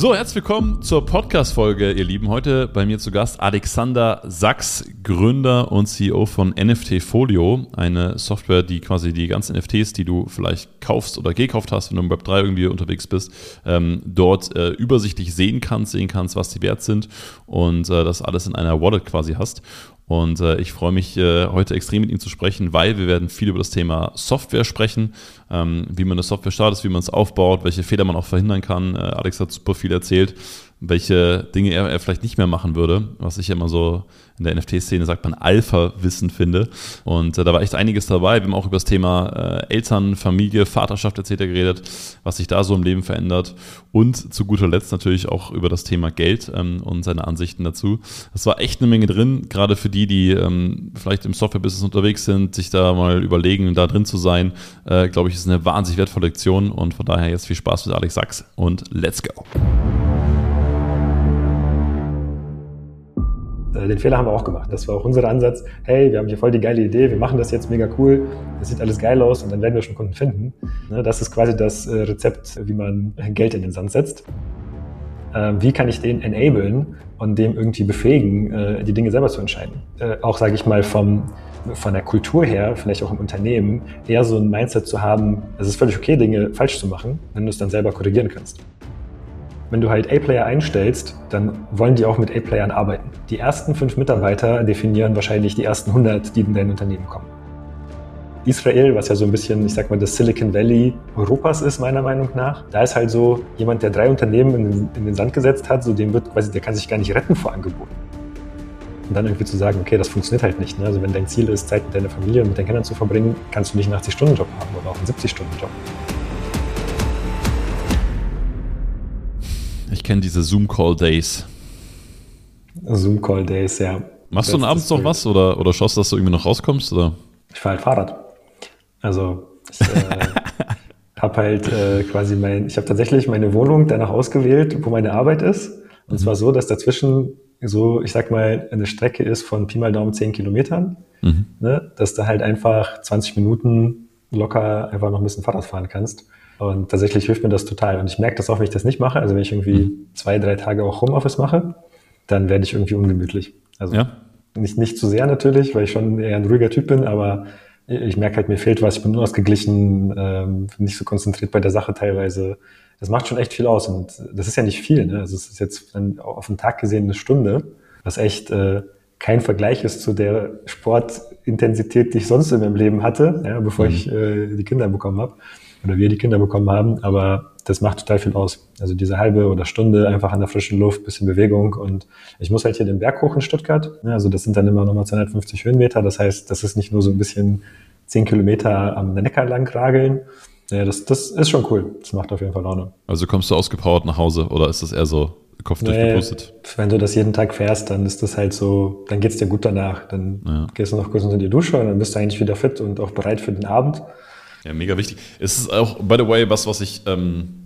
So, herzlich willkommen zur Podcast-Folge, ihr Lieben. Heute bei mir zu Gast Alexander Sachs, Gründer und CEO von NFT Folio, eine Software, die quasi die ganzen NFTs, die du vielleicht kaufst oder gekauft hast, wenn du im Web 3 irgendwie unterwegs bist, ähm, dort äh, übersichtlich sehen kannst, sehen kannst, was die wert sind und äh, das alles in einer Wallet quasi hast. Und äh, ich freue mich äh, heute extrem mit ihm zu sprechen, weil wir werden viel über das Thema Software sprechen, ähm, wie man eine Software startet, wie man es aufbaut, welche Fehler man auch verhindern kann. Äh, Alex hat super viel erzählt, welche Dinge er, er vielleicht nicht mehr machen würde, was ich immer so in der NFT-Szene sagt man Alpha-Wissen finde. Und äh, da war echt einiges dabei. Wir haben auch über das Thema äh, Eltern, Familie, Vaterschaft etc. geredet, was sich da so im Leben verändert. Und zu guter Letzt natürlich auch über das Thema Geld ähm, und seine Ansichten dazu. Das war echt eine Menge drin, gerade für die, die ähm, vielleicht im Software-Business unterwegs sind, sich da mal überlegen, da drin zu sein. Äh, Glaube ich, ist eine wahnsinnig wertvolle Lektion. Und von daher jetzt viel Spaß mit Alex Sachs und let's go. Den Fehler haben wir auch gemacht. Das war auch unser Ansatz. Hey, wir haben hier voll die geile Idee, wir machen das jetzt mega cool, das sieht alles geil aus und dann werden wir schon Kunden finden. Ne, das ist quasi das äh, Rezept, wie man Geld in den Sand setzt. Ähm, wie kann ich den enablen und dem irgendwie befähigen, äh, die Dinge selber zu entscheiden? Auch, sage ich mal, vom, von der Kultur her, vielleicht auch im Unternehmen, eher so ein Mindset zu haben, es ist völlig okay, Dinge falsch zu machen, wenn du es dann selber korrigieren kannst. Wenn du halt A-Player einstellst, dann wollen die auch mit A-Playern arbeiten. Die ersten fünf Mitarbeiter definieren wahrscheinlich die ersten 100, die in dein Unternehmen kommen. Israel, was ja so ein bisschen, ich sag mal, das Silicon Valley Europas ist, meiner Meinung nach. Da ist halt so jemand, der drei Unternehmen in den, in den Sand gesetzt hat, so dem wird quasi, der kann sich gar nicht retten vor Angeboten. Und dann irgendwie zu sagen, okay, das funktioniert halt nicht. Ne? Also wenn dein Ziel ist, Zeit mit deiner Familie und mit deinen Kindern zu verbringen, kannst du nicht einen 80-Stunden-Job haben oder auch einen 70-Stunden-Job. Kenne diese Zoom-Call-Days. Zoom-Call-Days, ja. Machst du abends noch was oder, oder schaust, dass du irgendwie noch rauskommst? Oder? Ich fahre halt Fahrrad. Also ich äh, habe halt äh, quasi mein, ich habe tatsächlich meine Wohnung danach ausgewählt, wo meine Arbeit ist. Und mhm. zwar so, dass dazwischen so, ich sag mal, eine Strecke ist von Pi mal Daumen 10 Kilometern. Mhm. Ne, dass du halt einfach 20 Minuten locker einfach noch ein bisschen Fahrrad fahren kannst. Und tatsächlich hilft mir das total. Und ich merke das auch, wenn ich das nicht mache. Also wenn ich irgendwie mhm. zwei, drei Tage auch Homeoffice mache, dann werde ich irgendwie ungemütlich. Also ja. nicht, nicht zu sehr natürlich, weil ich schon eher ein ruhiger Typ bin, aber ich merke halt, mir fehlt was, ich bin unausgeglichen, ähm, nicht so konzentriert bei der Sache teilweise. Das macht schon echt viel aus und das ist ja nicht viel. Ne? Also es ist jetzt auf den Tag gesehen eine Stunde, was echt äh, kein Vergleich ist zu der Sportintensität, die ich sonst in meinem Leben hatte, ja, bevor mhm. ich äh, die Kinder bekommen habe oder wir die Kinder bekommen haben, aber das macht total viel aus. Also diese halbe oder Stunde einfach an der frischen Luft, bisschen Bewegung und ich muss halt hier den Berg hoch in Stuttgart. Also das sind dann immer nochmal 250 Höhenmeter. Das heißt, das ist nicht nur so ein bisschen 10 Kilometer am Neckar lang rageln. Ja, das, das ist schon cool. Das macht auf jeden Fall Laune. Also kommst du ausgepowert nach Hause oder ist das eher so Kopf nee, durchgepustet? Wenn du das jeden Tag fährst, dann ist das halt so, dann geht's dir gut danach. Dann ja. gehst du noch kurz unter die Dusche und dann bist du eigentlich wieder fit und auch bereit für den Abend. Ja, mega wichtig. Es ist auch, by the way, was, was ich ähm,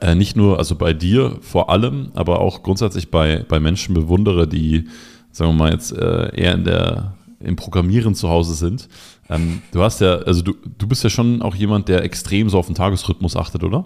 äh, nicht nur, also bei dir vor allem, aber auch grundsätzlich bei, bei Menschen bewundere, die, sagen wir mal, jetzt äh, eher in der, im Programmieren zu Hause sind. Ähm, du hast ja, also du, du bist ja schon auch jemand, der extrem so auf den Tagesrhythmus achtet, oder?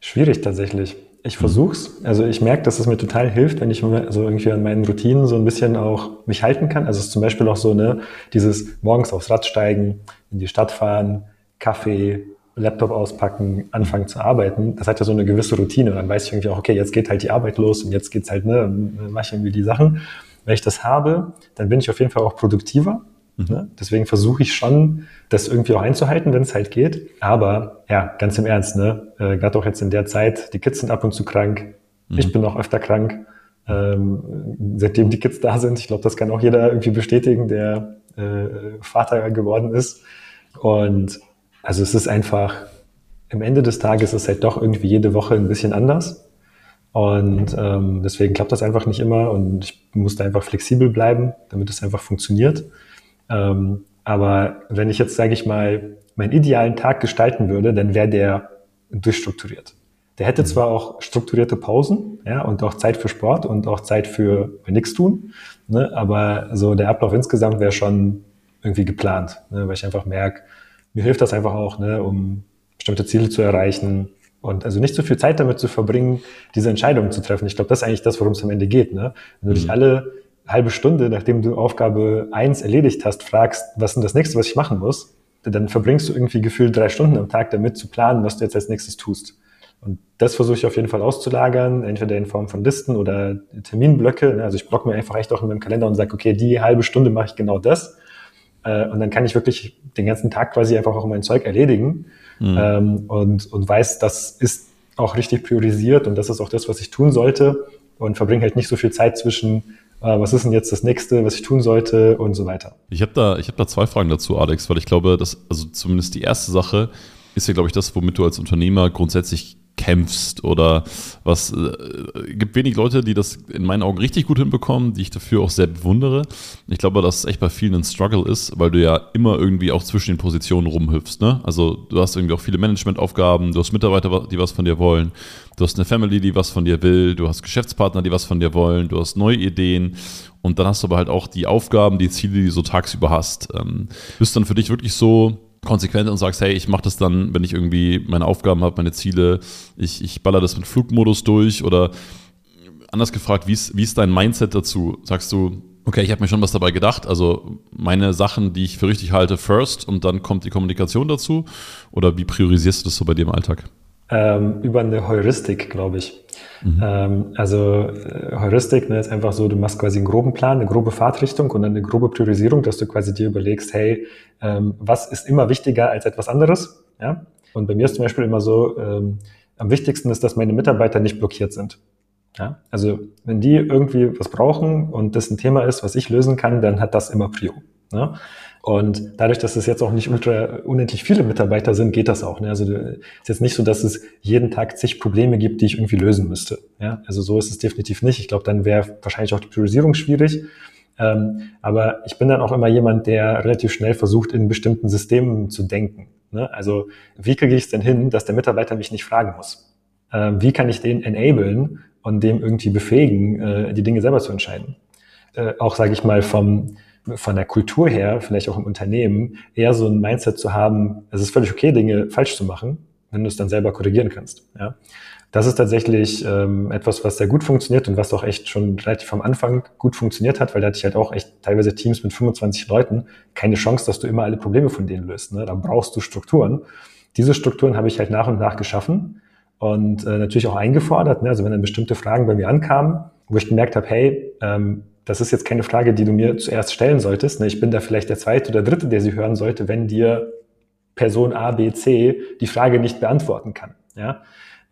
Schwierig tatsächlich. Ich versuch's. Also ich merke, dass es mir total hilft, wenn ich also irgendwie an meinen Routinen so ein bisschen auch mich halten kann. Also es ist zum Beispiel auch so, ne, dieses morgens aufs Rad steigen, in die Stadt fahren, Kaffee, Laptop auspacken, anfangen zu arbeiten, das hat ja so eine gewisse Routine. Und dann weiß ich irgendwie auch, okay, jetzt geht halt die Arbeit los und jetzt geht's halt, ne, mache ich irgendwie die Sachen. Wenn ich das habe, dann bin ich auf jeden Fall auch produktiver. Mhm. Ne? Deswegen versuche ich schon, das irgendwie auch einzuhalten, wenn es halt geht. Aber ja, ganz im Ernst, ne? Äh, Gerade auch jetzt in der Zeit, die Kids sind ab und zu krank. Mhm. Ich bin auch öfter krank. Ähm, seitdem die Kids da sind, ich glaube, das kann auch jeder irgendwie bestätigen, der äh, Vater geworden ist. Und also es ist einfach, am Ende des Tages ist es halt doch irgendwie jede Woche ein bisschen anders. Und ähm, deswegen klappt das einfach nicht immer und ich muss da einfach flexibel bleiben, damit es einfach funktioniert. Ähm, aber wenn ich jetzt, sage ich mal, meinen idealen Tag gestalten würde, dann wäre der durchstrukturiert. Der hätte mhm. zwar auch strukturierte Pausen, ja, und auch Zeit für Sport und auch Zeit für, für nichts tun, ne, aber so der Ablauf insgesamt wäre schon irgendwie geplant, ne, weil ich einfach merke, mir hilft das einfach auch, ne, um bestimmte Ziele zu erreichen, Und also nicht so viel Zeit damit zu verbringen, diese Entscheidungen zu treffen. Ich glaube, das ist eigentlich das, worum es am Ende geht. Ne? Wenn du mhm. dich alle halbe Stunde, nachdem du Aufgabe eins erledigt hast, fragst, was ist denn das nächste, was ich machen muss, dann verbringst du irgendwie gefühlt drei Stunden am Tag damit zu planen, was du jetzt als nächstes tust. Und das versuche ich auf jeden Fall auszulagern, entweder in Form von Listen oder Terminblöcke. Ne? Also ich blocke mir einfach echt auch in meinem Kalender und sage, okay, die halbe Stunde mache ich genau das. Äh, und dann kann ich wirklich den ganzen Tag quasi einfach auch mein Zeug erledigen mhm. Ähm, und, und weiß, das ist auch richtig priorisiert und das ist auch das, was ich tun sollte und verbringe halt nicht so viel Zeit zwischen äh, was ist denn jetzt das nächste, was ich tun sollte und so weiter. Ich habe da, ich hab da zwei Fragen dazu, Alex, weil ich glaube, dass, also zumindest die erste Sache ist ja, glaube ich, das, womit du als Unternehmer grundsätzlich kämpfst oder was äh, gibt wenig Leute, die das in meinen Augen richtig gut hinbekommen, die ich dafür auch sehr bewundere. Ich glaube, dass es echt bei vielen ein Struggle ist, weil du ja immer irgendwie auch zwischen den Positionen rumhüpfst. Ne? Also du hast irgendwie auch viele Managementaufgaben, du hast Mitarbeiter, die was von dir wollen, du hast eine Family, die was von dir will, du hast Geschäftspartner, die was von dir wollen, du hast neue Ideen und dann hast du aber halt auch die Aufgaben, die Ziele, die du so tagsüber hast. Ähm, bist dann für dich wirklich so konsequent und sagst, hey, ich mache das dann, wenn ich irgendwie meine Aufgaben habe, meine Ziele, ich, ich baller das mit Flugmodus durch oder anders gefragt, wie ist, wie ist dein Mindset dazu? Sagst du, okay, ich habe mir schon was dabei gedacht, also meine Sachen, die ich für richtig halte, first und dann kommt die Kommunikation dazu oder wie priorisierst du das so bei dir im Alltag? Ähm, über eine Heuristik, glaube ich. Mhm. Ähm, also äh, Heuristik ne, ist einfach so, du machst quasi einen groben Plan, eine grobe Fahrtrichtung und dann eine grobe Priorisierung, dass du quasi dir überlegst, hey, ähm, was ist immer wichtiger als etwas anderes? Ja? Und bei mir ist zum Beispiel immer so, ähm, am wichtigsten ist, dass meine Mitarbeiter nicht blockiert sind. Ja? Also wenn die irgendwie was brauchen und das ein Thema ist, was ich lösen kann, dann hat das immer Prio. Ne? Und dadurch, dass es jetzt auch nicht ultra unendlich viele Mitarbeiter sind, geht das auch. Ne? Also es ist jetzt nicht so, dass es jeden Tag zig Probleme gibt, die ich irgendwie lösen müsste. Ja? Also so ist es definitiv nicht. Ich glaube, dann wäre wahrscheinlich auch die Priorisierung schwierig. Ähm, aber ich bin dann auch immer jemand, der relativ schnell versucht, in bestimmten Systemen zu denken. Ne? Also wie kriege ich es denn hin, dass der Mitarbeiter mich nicht fragen muss? Ähm, wie kann ich den enablen und dem irgendwie befähigen, äh, die Dinge selber zu entscheiden? Äh, auch, sage ich mal, vom von der Kultur her, vielleicht auch im Unternehmen, eher so ein Mindset zu haben, es ist völlig okay, Dinge falsch zu machen, wenn du es dann selber korrigieren kannst. Ja? Das ist tatsächlich ähm, etwas, was sehr gut funktioniert und was auch echt schon relativ am Anfang gut funktioniert hat, weil da hatte ich halt auch echt teilweise Teams mit 25 Leuten, keine Chance, dass du immer alle Probleme von denen löst. Ne? Da brauchst du Strukturen. Diese Strukturen habe ich halt nach und nach geschaffen und äh, natürlich auch eingefordert. Ne? Also wenn dann bestimmte Fragen bei mir ankamen, wo ich gemerkt habe, hey, ähm, das ist jetzt keine Frage, die du mir zuerst stellen solltest. Ne? Ich bin da vielleicht der zweite oder dritte, der sie hören sollte, wenn dir Person A, B, C die Frage nicht beantworten kann. Ja?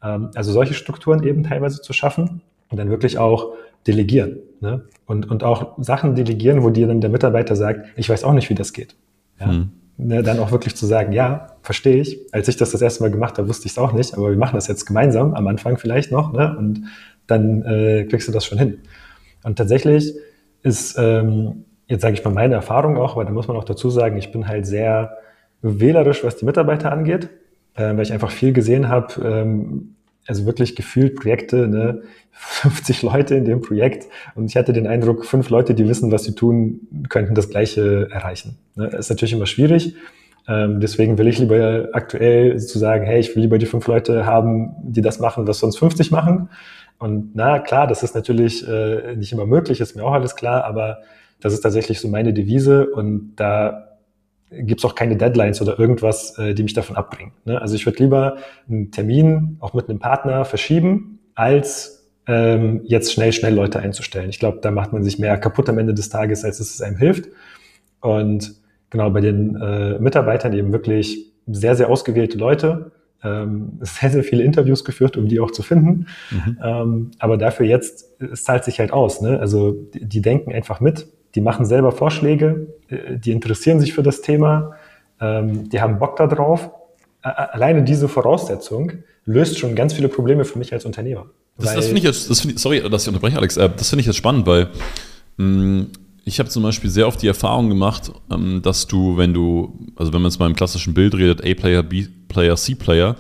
Ähm, also solche Strukturen eben teilweise zu schaffen und dann wirklich auch delegieren. Ne? Und, und auch Sachen delegieren, wo dir dann der Mitarbeiter sagt, ich weiß auch nicht, wie das geht. Ja? Hm. Ne, dann auch wirklich zu sagen, ja, verstehe ich. Als ich das das erste Mal gemacht habe, wusste ich es auch nicht, aber wir machen das jetzt gemeinsam, am Anfang vielleicht noch, ne? und dann äh, kriegst du das schon hin. Und tatsächlich ist, ähm, jetzt sage ich mal meine Erfahrung auch, aber da muss man auch dazu sagen, ich bin halt sehr wählerisch, was die Mitarbeiter angeht, äh, weil ich einfach viel gesehen habe, ähm, also wirklich gefühlt Projekte, ne, 50 Leute in dem Projekt und ich hatte den Eindruck, fünf Leute, die wissen, was sie tun, könnten das Gleiche erreichen. Ne, ist natürlich immer schwierig. Ähm, deswegen will ich lieber aktuell zu sagen, hey, ich will lieber die fünf Leute haben, die das machen, was sonst 50 machen, und na klar, das ist natürlich äh, nicht immer möglich, ist mir auch alles klar, aber das ist tatsächlich so meine Devise und da gibt's auch keine Deadlines oder irgendwas, äh, die mich davon abbringen. Ne? Also ich würde lieber einen Termin auch mit einem Partner verschieben, als ähm, jetzt schnell, schnell Leute einzustellen. Ich glaube, da macht man sich mehr kaputt am Ende des Tages, als es einem hilft. Und genau bei den äh, Mitarbeitern eben wirklich sehr, sehr ausgewählte Leute, ähm, sehr, sehr viele Interviews geführt, um die auch zu finden. Mhm. Ähm, aber dafür jetzt, es zahlt sich halt aus. Ne? Also die, die, denken einfach mit, die machen selber Vorschläge, äh, die interessieren sich für das Thema, ähm, die haben Bock darauf. Alleine diese Voraussetzung löst schon ganz viele Probleme für mich als Unternehmer. Das, das finde ich jetzt, das find sorry, dass ich unterbreche, Alex, äh, das finde ich jetzt spannend, weil mh, mm, ich habe zum Beispiel sehr oft die Erfahrung gemacht, ähm, dass du, wenn du, also wenn man jetzt mal im klassischen Bild redet, A-Player, B-Player, C-Player,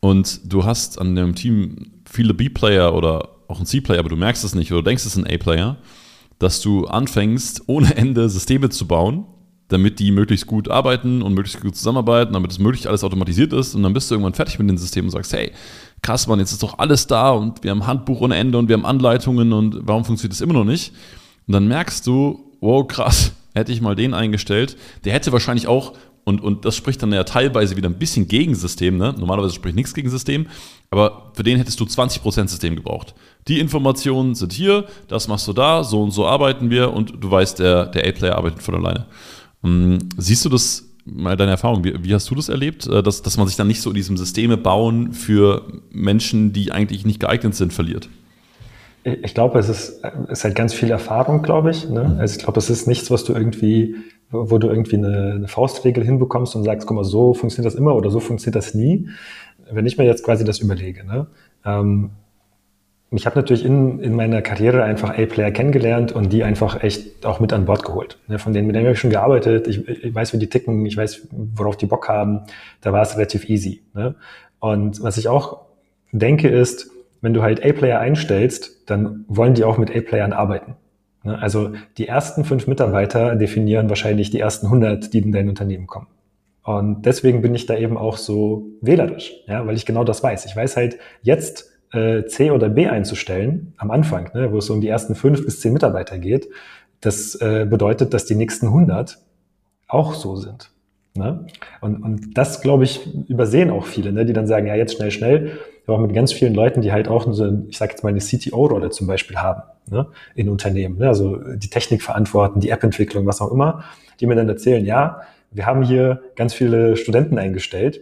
und du hast an dem Team viele B-Player oder auch ein C-Player, aber du merkst es nicht oder denkst es ist ein A-Player, dass du anfängst, ohne Ende Systeme zu bauen, damit die möglichst gut arbeiten und möglichst gut zusammenarbeiten, damit es möglichst alles automatisiert ist. Und dann bist du irgendwann fertig mit dem System und sagst, hey, krass, Mann, jetzt ist doch alles da und wir haben Handbuch ohne Ende und wir haben Anleitungen und warum funktioniert das immer noch nicht? Und dann merkst du, wow, krass, hätte ich mal den eingestellt, der hätte wahrscheinlich auch, und, und das spricht dann ja teilweise wieder ein bisschen gegen System, ne? normalerweise spricht nichts gegen System, aber für den hättest du 20% System gebraucht. Die Informationen sind hier, das machst du da, so und so arbeiten wir und du weißt, der, der A-Player arbeitet von alleine. Um, siehst du das mal deine Erfahrung, wie, wie, hast du das erlebt, äh, dass, dass man sich dann nicht so in diesem Systeme bauen für Menschen, die eigentlich nicht geeignet sind, verliert? Ich glaube, es ist, ist halt ganz viel Erfahrung, glaube ich. Ne? Mhm. Also ich glaube, es ist nichts, was du irgendwie, wo du irgendwie eine, eine, Faustregel hinbekommst und sagst, guck mal, so funktioniert das immer oder so funktioniert das nie. Wenn ich mir jetzt quasi das überlege, ne? Ähm, ich habe natürlich in, in meiner Karriere einfach A-Player kennengelernt und die einfach echt auch mit an Bord geholt. Ne? Von denen, mit denen habe ich schon gearbeitet. Ich, ich weiß, wie die ticken. Ich weiß, worauf die Bock haben. Da war es relativ easy. Ne? Und was ich auch denke ist, wenn du halt A-Player einstellst, dann wollen die auch mit A-Playern arbeiten. Ne? Also die ersten fünf Mitarbeiter definieren wahrscheinlich die ersten 100, die in dein Unternehmen kommen. Und deswegen bin ich da eben auch so wählerisch, ja, weil ich genau das weiß. Ich weiß halt jetzt äh, C oder B einzustellen am Anfang, ne, wo es um die ersten fünf bis zehn Mitarbeiter geht. Das äh, bedeutet, dass die nächsten 100 auch so sind. Ne? Und, und das, glaube ich, übersehen auch viele, ne, die dann sagen, ja, jetzt schnell, schnell. Wir auch mit ganz vielen Leuten, die halt auch so, ich sage jetzt mal, eine CTO-Rolle zum Beispiel haben ne, in Unternehmen. Ne? Also die Technik verantworten, die App-Entwicklung, was auch immer, die mir dann erzählen, ja, wir haben hier ganz viele Studenten eingestellt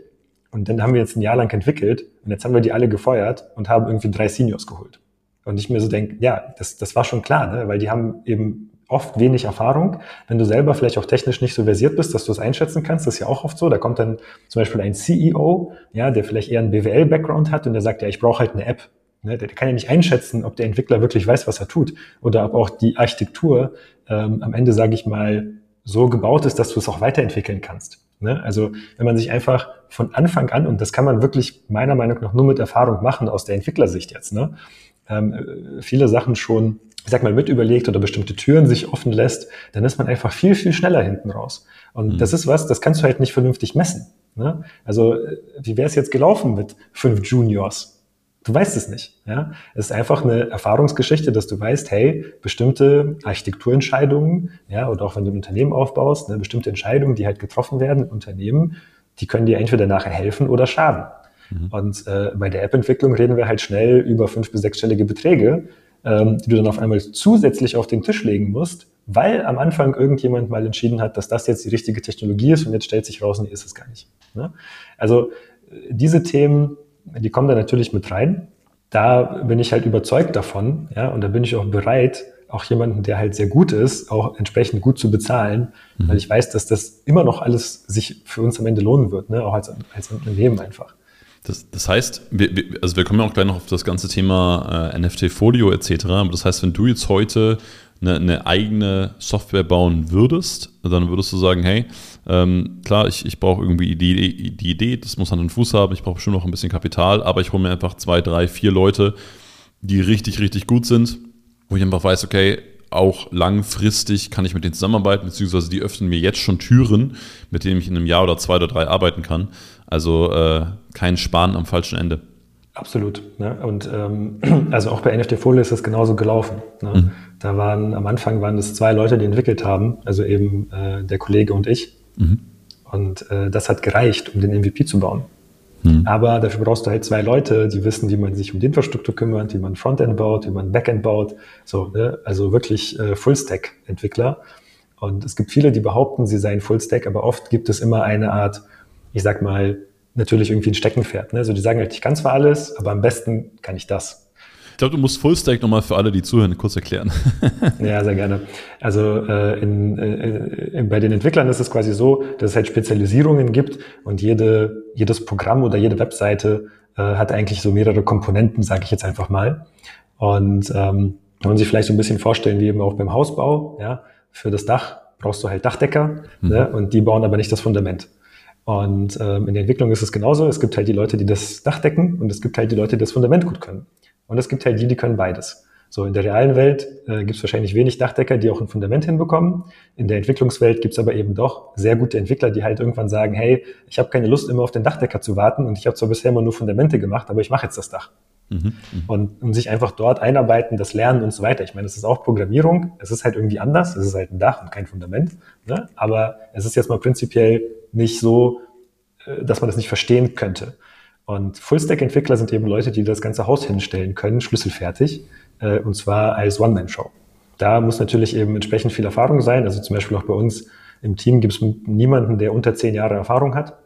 und dann haben wir jetzt ein Jahr lang entwickelt und jetzt haben wir die alle gefeuert und haben irgendwie drei Seniors geholt. Und ich mir so denke, ja, das, das war schon klar, ne? weil die haben eben oft wenig Erfahrung. Wenn du selber vielleicht auch technisch nicht so versiert bist, dass du es einschätzen kannst, das ist ja auch oft so. Da kommt dann zum Beispiel ein CEO, ja, der vielleicht eher einen BWL-Background hat und der sagt, ja, ich brauche halt eine App. Ne, der kann ja nicht einschätzen, ob der Entwickler wirklich weiß, was er tut oder ob auch die Architektur ähm, am Ende, sage ich mal, so gebaut ist, dass du es auch weiterentwickeln kannst. Ne? Also wenn man sich einfach von Anfang an, und das kann man wirklich meiner Meinung nach nur mit Erfahrung machen aus der Entwicklersicht jetzt, ne? ähm, äh, viele Sachen schon ich sag mal, mit überlegt oder bestimmte Türen sich offen lässt, dann ist man einfach viel, viel schneller hinten raus. Und mhm. das ist was, das kannst du halt nicht vernünftig messen. Ne? Also, wie wäre es jetzt gelaufen mit fünf Juniors? Du weißt es nicht. Ja? Es ist einfach eine Erfahrungsgeschichte, dass du weißt, hey, bestimmte Architekturentscheidungen, ja, oder auch wenn du ein Unternehmen aufbaust, ne, bestimmte Entscheidungen, die halt getroffen werden im Unternehmen, die können dir entweder nachher helfen oder schaden. Mhm. Und äh, bei der App-Entwicklung reden wir halt schnell über fünf- bis sechsstellige Beträge ähm, die du dann auf einmal zusätzlich auf den Tisch legen musst, weil am Anfang irgendjemand mal entschieden hat, dass das jetzt die richtige Technologie ist und jetzt stellt sich raus, nee, ist es gar nicht. Ne? Also äh, diese Themen, die kommen da natürlich mit rein. Da bin ich halt überzeugt davon, ja, und da bin ich auch bereit, auch jemanden, der halt sehr gut ist, auch entsprechend gut zu bezahlen, mhm. weil ich weiß, dass das immer noch alles sich für uns am Ende lohnen wird, ne? auch als, als Unternehmen einfach. Das, das heißt, wir, wir, also wir kommen ja auch gleich noch auf das ganze Thema äh, NFT-Folio etc. Aber das heißt, wenn du jetzt heute eine, eine, eigene Software bauen würdest, dann würdest du sagen, hey, ähm, klar, ich, ich brauche irgendwie die, die Idee, das muss Hand und Fuß haben, ich brauche bestimmt noch ein bisschen Kapital, aber ich hole mir einfach zwei, drei, vier Leute, die richtig, richtig gut sind, wo ich einfach weiß, okay, auch langfristig kann ich mit denen zusammenarbeiten, beziehungsweise die öffnen mir jetzt schon Türen, mit denen ich in einem Jahr oder zwei oder drei arbeiten kann. Also äh, kein Sparen am falschen Ende. Absolut. Ne? Und ähm, also auch bei NFT Folie ist das genauso gelaufen. Ne? Mhm. Da waren am Anfang waren es zwei Leute, die entwickelt haben, also eben äh, der Kollege und ich. Mhm. Und äh, das hat gereicht, um den MVP zu bauen. Mhm. Aber dafür brauchst du halt zwei Leute, die wissen, wie man sich um die Infrastruktur kümmert, wie man Frontend baut, wie man Backend baut. So, ne? also wirklich äh, Full-Stack-Entwickler. Und es gibt viele, die behaupten, sie seien Full-Stack, aber oft gibt es immer eine Art ich sag mal, natürlich irgendwie ein Steckenpferd. Ne? Also die sagen halt, ich kann zwar alles, aber am besten kann ich das. Ich glaube, du musst Fullstack nochmal für alle, die zuhören, kurz erklären. ja, sehr gerne. Also äh, in, äh, bei den Entwicklern ist es quasi so, dass es halt Spezialisierungen gibt und jede, jedes Programm oder jede Webseite äh, hat eigentlich so mehrere Komponenten, sage ich jetzt einfach mal. Und ähm, kann man sich vielleicht so ein bisschen vorstellen, wie eben auch beim Hausbau, ja, für das Dach brauchst du halt Dachdecker mhm. ne? und die bauen aber nicht das Fundament. Und ähm, in der Entwicklung ist es genauso. Es gibt halt die Leute, die das Dach decken und es gibt halt die Leute, die das Fundament gut können. Und es gibt halt die, die können beides. So, in der realen Welt äh, gibt es wahrscheinlich wenig Dachdecker, die auch ein Fundament hinbekommen. In der Entwicklungswelt gibt es aber eben doch sehr gute Entwickler, die halt irgendwann sagen, hey, ich habe keine Lust, immer auf den Dachdecker zu warten und ich habe zwar bisher immer nur Fundamente gemacht, aber ich mache jetzt das Dach. Mhm, mh. und, und sich einfach dort einarbeiten, das Lernen und so weiter. Ich meine, es ist auch Programmierung, es ist halt irgendwie anders, es ist halt ein Dach und kein Fundament, ne? aber es ist jetzt mal prinzipiell nicht so, äh, dass man das nicht verstehen könnte. Und Full-Stack-Entwickler sind eben Leute, die das ganze Haus hinstellen können, schlüsselfertig äh, und zwar als One-Man-Show. Da muss natürlich eben entsprechend viel Erfahrung sein. Also zum Beispiel auch bei uns im Team gibt es niemanden, der unter zehn Jahre Erfahrung hat,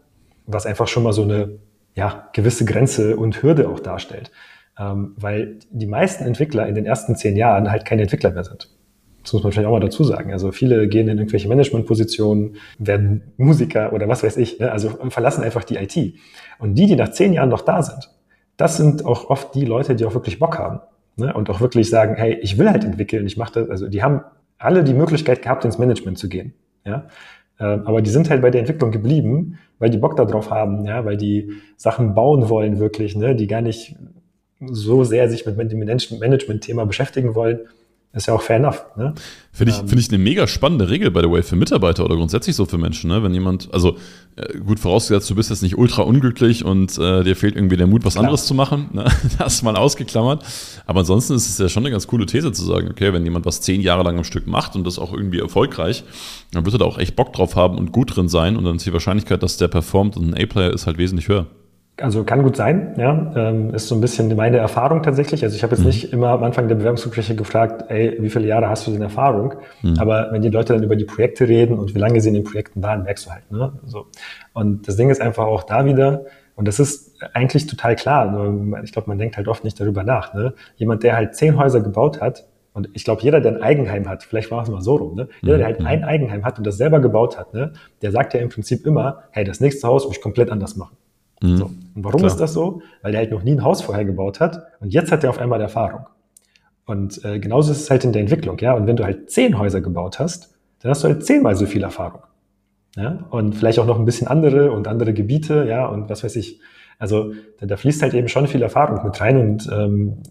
was einfach schon mal so eine ja, gewisse Grenze und Hürde auch darstellt. Ähm, weil die meisten Entwickler in den ersten zehn Jahren halt keine Entwickler mehr sind. Das muss man vielleicht auch mal dazu sagen. Also viele gehen in irgendwelche Managementpositionen, werden Musiker oder was weiß ich, ne? also verlassen einfach die IT. Und die, die nach zehn Jahren noch da sind, das sind auch oft die Leute, die auch wirklich Bock haben ne, und auch wirklich sagen, hey, ich will halt entwickeln, ich mache das, also die haben alle die Möglichkeit gehabt, ins Management zu gehen. Ja? Ähm, aber die sind halt bei der Entwicklung geblieben, weil die Bock darauf haben, ja, weil die Sachen bauen wollen wirklich, ne, die gar nicht so sehr sich mit dem Management-Thema beschäftigen wollen, ist ja auch fair enough. Ne? Finde ich, ähm, find ich eine mega spannende Regel, by the way, für Mitarbeiter oder grundsätzlich so für Menschen. Ne? Wenn jemand, also äh, gut vorausgesetzt, du bist jetzt nicht ultra unglücklich und äh, dir fehlt irgendwie der Mut, was Klar. anderes zu machen. Ne? Das mal ausgeklammert. Aber ansonsten ist es ja schon eine ganz coole These zu sagen, okay, wenn jemand was zehn Jahre lang am Stück macht und das auch irgendwie erfolgreich, dann wird er da auch echt Bock drauf haben und gut drin sein und dann ist die Wahrscheinlichkeit, dass der performt und ein A-Player ist halt wesentlich höher. Also kann gut sein, ja. Ähm, ist so ein bisschen meine Erfahrung tatsächlich. Also ich habe jetzt mhm. nicht immer am Anfang der Bewerbungsgespräche gefragt, ey, wie viele Jahre hast du denn Erfahrung? Mhm. Aber wenn die Leute dann über die Projekte reden und wie lange sie in den Projekten waren, merkst du halt, ne? So. Und das Ding ist einfach auch da wieder, und das ist eigentlich total klar. Nur ich glaube, man denkt halt oft nicht darüber nach. Ne? Jemand, der halt zehn Häuser gebaut hat, und ich glaube, jeder, der ein Eigenheim hat, vielleicht war es mal so rum, ne? jeder, der halt mhm. ein Eigenheim hat und das selber gebaut hat, ne? der sagt ja im Prinzip immer, hey, das nächste Haus muss ich komplett anders machen. Mhm. So. Und warum Klar. ist das so? Weil er halt noch nie ein Haus vorher gebaut hat und jetzt hat er auf einmal Erfahrung. Und äh, genauso ist es halt in der Entwicklung, ja. Und wenn du halt zehn Häuser gebaut hast, dann hast du halt zehnmal so viel Erfahrung. Ja, und vielleicht auch noch ein bisschen andere und andere Gebiete, ja, und was weiß ich. Also da, da fließt halt eben schon viel Erfahrung mit rein und ähm,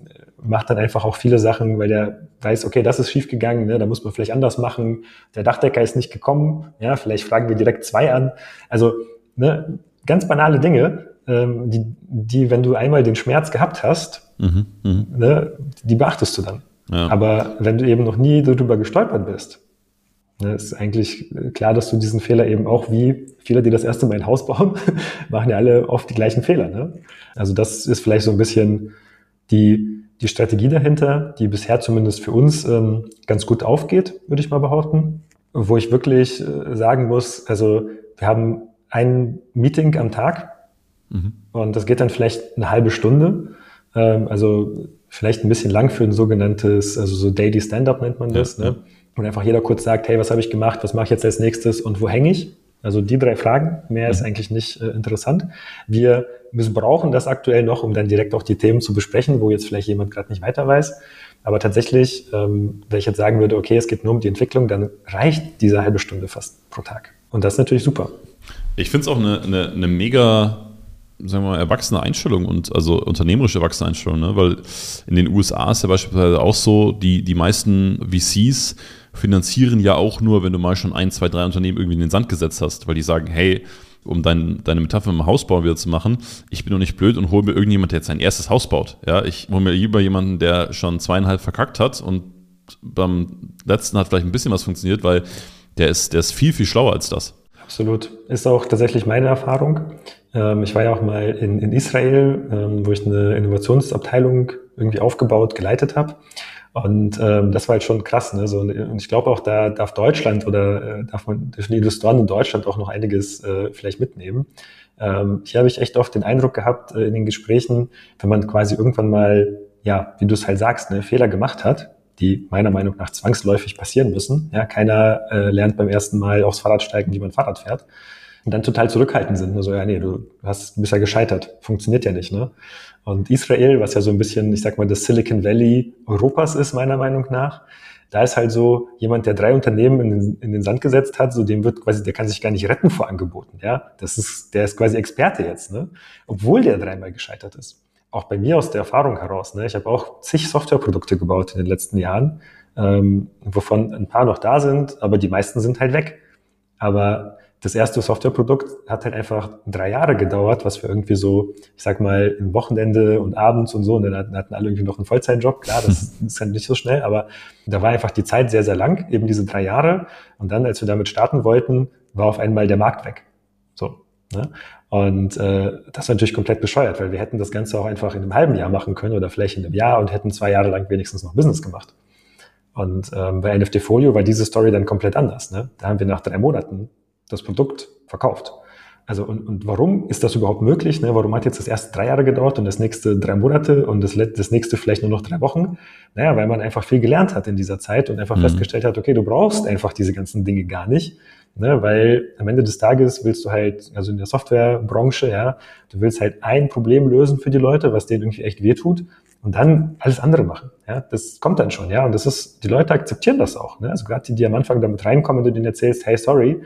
macht dann einfach auch viele Sachen, weil der weiß, okay, das ist schiefgegangen, ne, da muss man vielleicht anders machen. Der Dachdecker ist nicht gekommen, ja, vielleicht fragen wir direkt zwei an. Also ne, ganz banale Dinge, ähm, die, die, wenn du einmal den Schmerz gehabt hast, mhm, mh. ne, die beachtest du dann. Ja. Aber wenn du eben noch nie darüber gestolpert bist, ne, ist eigentlich klar, dass du diesen Fehler eben auch wie viele, die das erste Mal ein Haus bauen, machen ja alle oft die gleichen Fehler. Ne? Also das ist vielleicht so ein bisschen die, die Strategie dahinter, die bisher zumindest für uns ähm, ganz gut aufgeht, würde ich mal behaupten. Wo ich wirklich äh, sagen muss, also wir haben ein Meeting am Tag mhm. und das geht dann vielleicht eine halbe Stunde. Ähm, also vielleicht ein bisschen lang für ein sogenanntes, also so Daily Stand-up nennt man das. Ja, ne? Und einfach jeder kurz sagt, hey, was habe ich gemacht, was mache ich jetzt als nächstes und wo hänge ich? Also die drei Fragen, mehr ist eigentlich nicht äh, interessant. Wir missbrauchen das aktuell noch, um dann direkt auch die Themen zu besprechen, wo jetzt vielleicht jemand gerade nicht weiter weiß. Aber tatsächlich, ähm, wenn ich jetzt sagen würde, okay, es geht nur um die Entwicklung, dann reicht diese halbe Stunde fast pro Tag. Und das ist natürlich super. Ich finde es auch eine, eine, eine mega sagen wir mal, erwachsene Einstellung und also unternehmerisch erwachsene Einstellung, ne? weil in den USA ist ja beispielsweise auch so, die, die meisten VCs finanzieren ja auch nur, wenn du mal schon ein, zwei, drei Unternehmen irgendwie in den Sand gesetzt hast, weil die sagen, hey, um dein, deine Metapher im Hausbau wieder zu machen, ich bin doch nicht blöd und hole mir irgendjemand, der jetzt sein erstes Haus baut. Ja, ich hole mir lieber jemanden, der schon zweieinhalb verkackt hat und beim letzten hat vielleicht ein bisschen was funktioniert, weil der ist, der ist viel, viel schlauer als das. Absolut. Ist auch tatsächlich meine Erfahrung. Ähm, ich war ja auch mal in, in Israel, ähm, wo ich eine Innovationsabteilung irgendwie aufgebaut, geleitet habe. Und ähm, das war halt schon krass. Ne? So, und ich glaube auch, da darf Deutschland oder äh, darf man die Illustoren in Deutschland auch noch einiges äh, vielleicht mitnehmen. Ähm, hier habe ich echt oft den Eindruck gehabt äh, in den Gesprächen, wenn man quasi irgendwann mal, ja, wie du es halt sagst, ne, Fehler gemacht hat, die meiner Meinung nach zwangsläufig passieren müssen. Ja, keiner äh, lernt beim ersten Mal aufs Fahrrad steigen, wie man Fahrrad fährt. Und dann total zurückhaltend sind. Nur so, ja, nee, du hast, bist ja gescheitert. Funktioniert ja nicht, ne? Und Israel, was ja so ein bisschen, ich sag mal, das Silicon Valley Europas ist, meiner Meinung nach, da ist halt so jemand, der drei Unternehmen in den, in den Sand gesetzt hat, so dem wird quasi, der kann sich gar nicht retten vor Angeboten, ja. Das ist, der ist quasi Experte jetzt, ne? Obwohl der dreimal gescheitert ist. Auch bei mir aus der Erfahrung heraus, ne, ich habe auch zig Softwareprodukte gebaut in den letzten Jahren, ähm, wovon ein paar noch da sind, aber die meisten sind halt weg. Aber das erste Softwareprodukt hat halt einfach drei Jahre gedauert, was wir irgendwie so, ich sag mal, im Wochenende und abends und so, und dann hatten alle irgendwie noch einen Vollzeitjob. Klar, das ist halt nicht so schnell, aber da war einfach die Zeit sehr, sehr lang, eben diese drei Jahre. Und dann, als wir damit starten wollten, war auf einmal der Markt weg. So. Ne? Und äh, das war natürlich komplett bescheuert, weil wir hätten das Ganze auch einfach in einem halben Jahr machen können oder vielleicht in einem Jahr und hätten zwei Jahre lang wenigstens noch Business gemacht. Und ähm, bei NFT Folio war diese Story dann komplett anders. Ne? Da haben wir nach drei Monaten das Produkt verkauft. Also und, und warum ist das überhaupt möglich? Ne? Warum hat jetzt das erste drei Jahre gedauert und das nächste drei Monate und das, das nächste vielleicht nur noch drei Wochen? Naja, weil man einfach viel gelernt hat in dieser Zeit und einfach mhm. festgestellt hat, okay, du brauchst einfach diese ganzen Dinge gar nicht, ne? weil am Ende des Tages willst du halt, also in der Softwarebranche, ja, du willst halt ein Problem lösen für die Leute, was denen irgendwie echt wehtut und dann alles andere machen. Ja, das kommt dann schon, ja, und das ist, die Leute akzeptieren das auch. Ne? Also gerade die, die am Anfang damit reinkommen, wenn du denen erzählst, hey, sorry,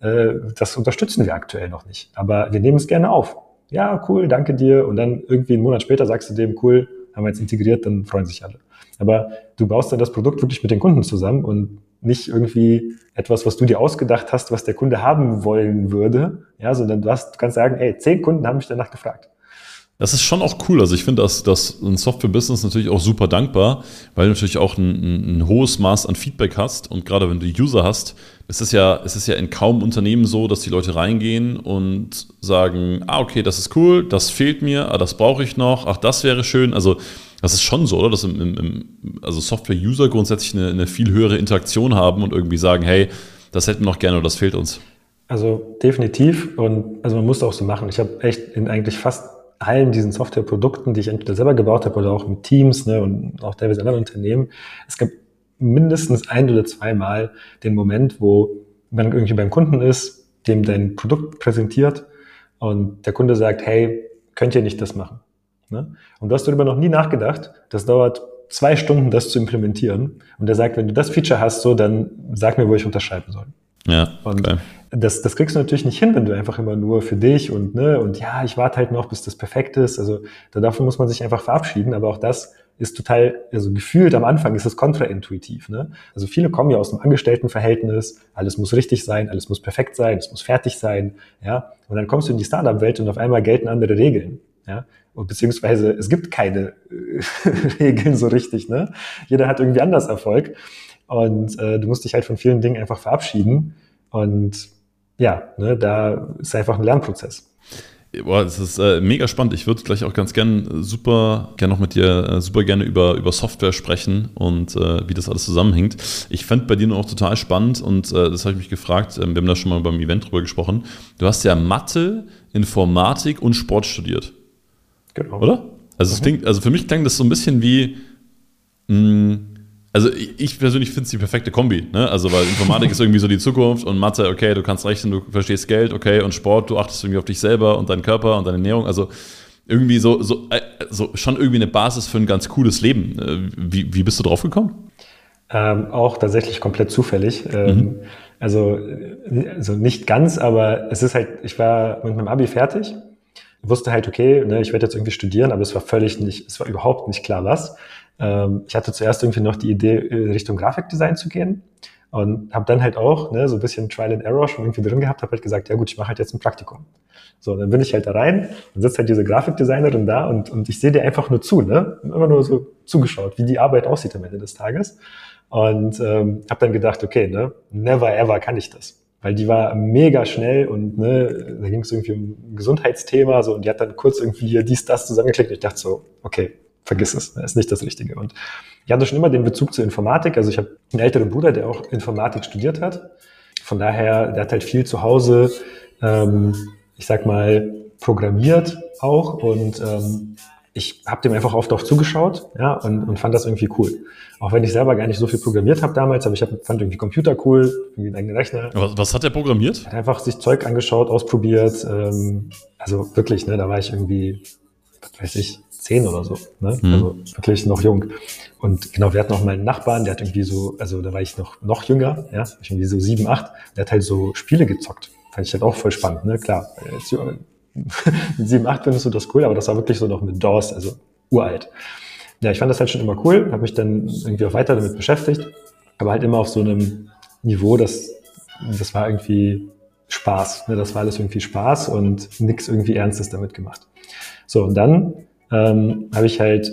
äh, das unterstützen wir aktuell noch nicht. Aber wir nehmen es gerne auf. Ja, cool, danke dir. Und dann irgendwie einen Monat später sagst du dem, cool, haben wir jetzt integriert, dann freuen sich alle. Aber du baust dann das Produkt wirklich mit den Kunden zusammen und nicht irgendwie etwas, was du dir ausgedacht hast, was der Kunde haben wollen würde, ja, sondern du, hast, du kannst sagen, ey, zehn Kunden haben mich danach gefragt. Das ist schon auch cool. Also ich finde, dass, dass ein Software-Business natürlich auch super dankbar, weil du natürlich auch ein, ein, ein hohes Maß an Feedback hast und gerade wenn du User hast, es ist ja, es ist ja in kaum Unternehmen so, dass die Leute reingehen und sagen, ah, okay, das ist cool, das fehlt mir, ah, das brauche ich noch, ach, das wäre schön. Also das ist schon so, oder? Dass im, im, also Software-User grundsätzlich eine, eine viel höhere Interaktion haben und irgendwie sagen, hey, das hätten wir noch gerne oder das fehlt uns. Also definitiv und also man muss auch so machen. Ich habe echt in eigentlich fast allen diesen Softwareprodukten, die ich entweder selber gebaut habe oder auch mit Teams ne, und auch teilweise anderen Unternehmen, es gibt mindestens ein oder zweimal den Moment, wo man irgendwie beim Kunden ist, dem dein Produkt präsentiert und der Kunde sagt, hey, könnt ihr nicht das machen? Ne? Und du hast darüber noch nie nachgedacht. Das dauert zwei Stunden, das zu implementieren. Und der sagt, wenn du das Feature hast, so, dann sag mir, wo ich unterschreiben soll. Ja. Und okay. das, das kriegst du natürlich nicht hin, wenn du einfach immer nur für dich und ne, und ja, ich warte halt noch, bis das perfekt ist. Also da davon muss man sich einfach verabschieden, aber auch das ist total, also gefühlt am Anfang ist es kontraintuitiv. Ne? Also viele kommen ja aus einem Angestelltenverhältnis, alles muss richtig sein, alles muss perfekt sein, es muss fertig sein, ja. Und dann kommst du in die Startup-Welt und auf einmal gelten andere Regeln, ja. Und beziehungsweise es gibt keine äh, Regeln so richtig, ne? Jeder hat irgendwie anders Erfolg. Und äh, du musst dich halt von vielen Dingen einfach verabschieden. Und ja, ne, da ist einfach ein Lernprozess. Boah, das ist äh, mega spannend. Ich würde gleich auch ganz gern super gerne noch mit dir äh, super gerne über, über Software sprechen und äh, wie das alles zusammenhängt. Ich fand bei dir nur auch total spannend und äh, das habe ich mich gefragt. Ähm, wir haben da schon mal beim Event drüber gesprochen. Du hast ja Mathe, Informatik und Sport studiert. Genau. Oder? Also, mhm. klingt, also für mich klang das so ein bisschen wie mh, hm, also ich persönlich finde es die perfekte Kombi. Ne? Also, weil Informatik ist irgendwie so die Zukunft und Mathe, okay, du kannst rechnen, du verstehst Geld, okay, und Sport, du achtest irgendwie auf dich selber und deinen Körper und deine Ernährung. Also irgendwie so, so, äh, so schon irgendwie eine Basis für ein ganz cooles Leben. Äh, wie, wie bist du drauf gekommen? Ähm, auch tatsächlich komplett zufällig. Ähm, mhm. also, also nicht ganz, aber es ist halt, ich war mit meinem Abi fertig, wusste halt, okay, ne, ich werde jetzt irgendwie studieren, aber es war völlig nicht, es war überhaupt nicht klar was. Ähm, ich hatte zuerst irgendwie noch die Idee, in Richtung Grafikdesign zu gehen und habe dann halt auch ne, so ein bisschen Trial and Error schon irgendwie drin gehabt, habe halt gesagt, ja gut, ich mache halt jetzt ein Praktikum. So, dann bin ich halt da rein, dann sitzt halt diese Grafikdesignerin da und, und ich sehe dir einfach nur zu, ne? Immer nur so zugeschaut, wie die Arbeit aussieht am Ende des Tages. Und ähm, habe dann gedacht, okay, ne, never ever kann ich das. Weil die war mega schnell und ne, da ging es irgendwie um ein Gesundheitsthema so und die hat dann kurz irgendwie hier dies, das zusammengeklickt und ich dachte so, okay, vergiss es, das ist nicht das Richtige. Und ich hatte schon immer den Bezug zur Informatik. Also ich habe einen älteren Bruder, der auch Informatik studiert hat. Von daher, der hat halt viel zu Hause, ähm, ich sag mal, programmiert auch und ähm, ich habe dem einfach oft auch zugeschaut ja, und, und fand das irgendwie cool. Auch wenn ich selber gar nicht so viel programmiert habe damals, aber ich hab, fand irgendwie Computer cool, irgendwie einen eigenen Rechner. Was, was hat er programmiert? Hat einfach sich Zeug angeschaut, ausprobiert. Ähm, also wirklich, ne, da war ich irgendwie, was weiß ich, zehn oder so. Ne? Mhm. Also wirklich noch jung. Und genau, wir hatten noch mal einen Nachbarn, der hat irgendwie so, also da war ich noch, noch jünger, ja, irgendwie so sieben, acht, der hat halt so Spiele gezockt. Fand ich halt auch voll spannend, ne? Klar, mit 7, 8 findest du das cool, aber das war wirklich so noch mit DOS, also uralt. Ja, ich fand das halt schon immer cool, habe mich dann irgendwie auch weiter damit beschäftigt, aber halt immer auf so einem Niveau, das, das war irgendwie Spaß. Ne? Das war alles irgendwie Spaß und nichts irgendwie Ernstes damit gemacht. So, und dann ähm, habe ich halt,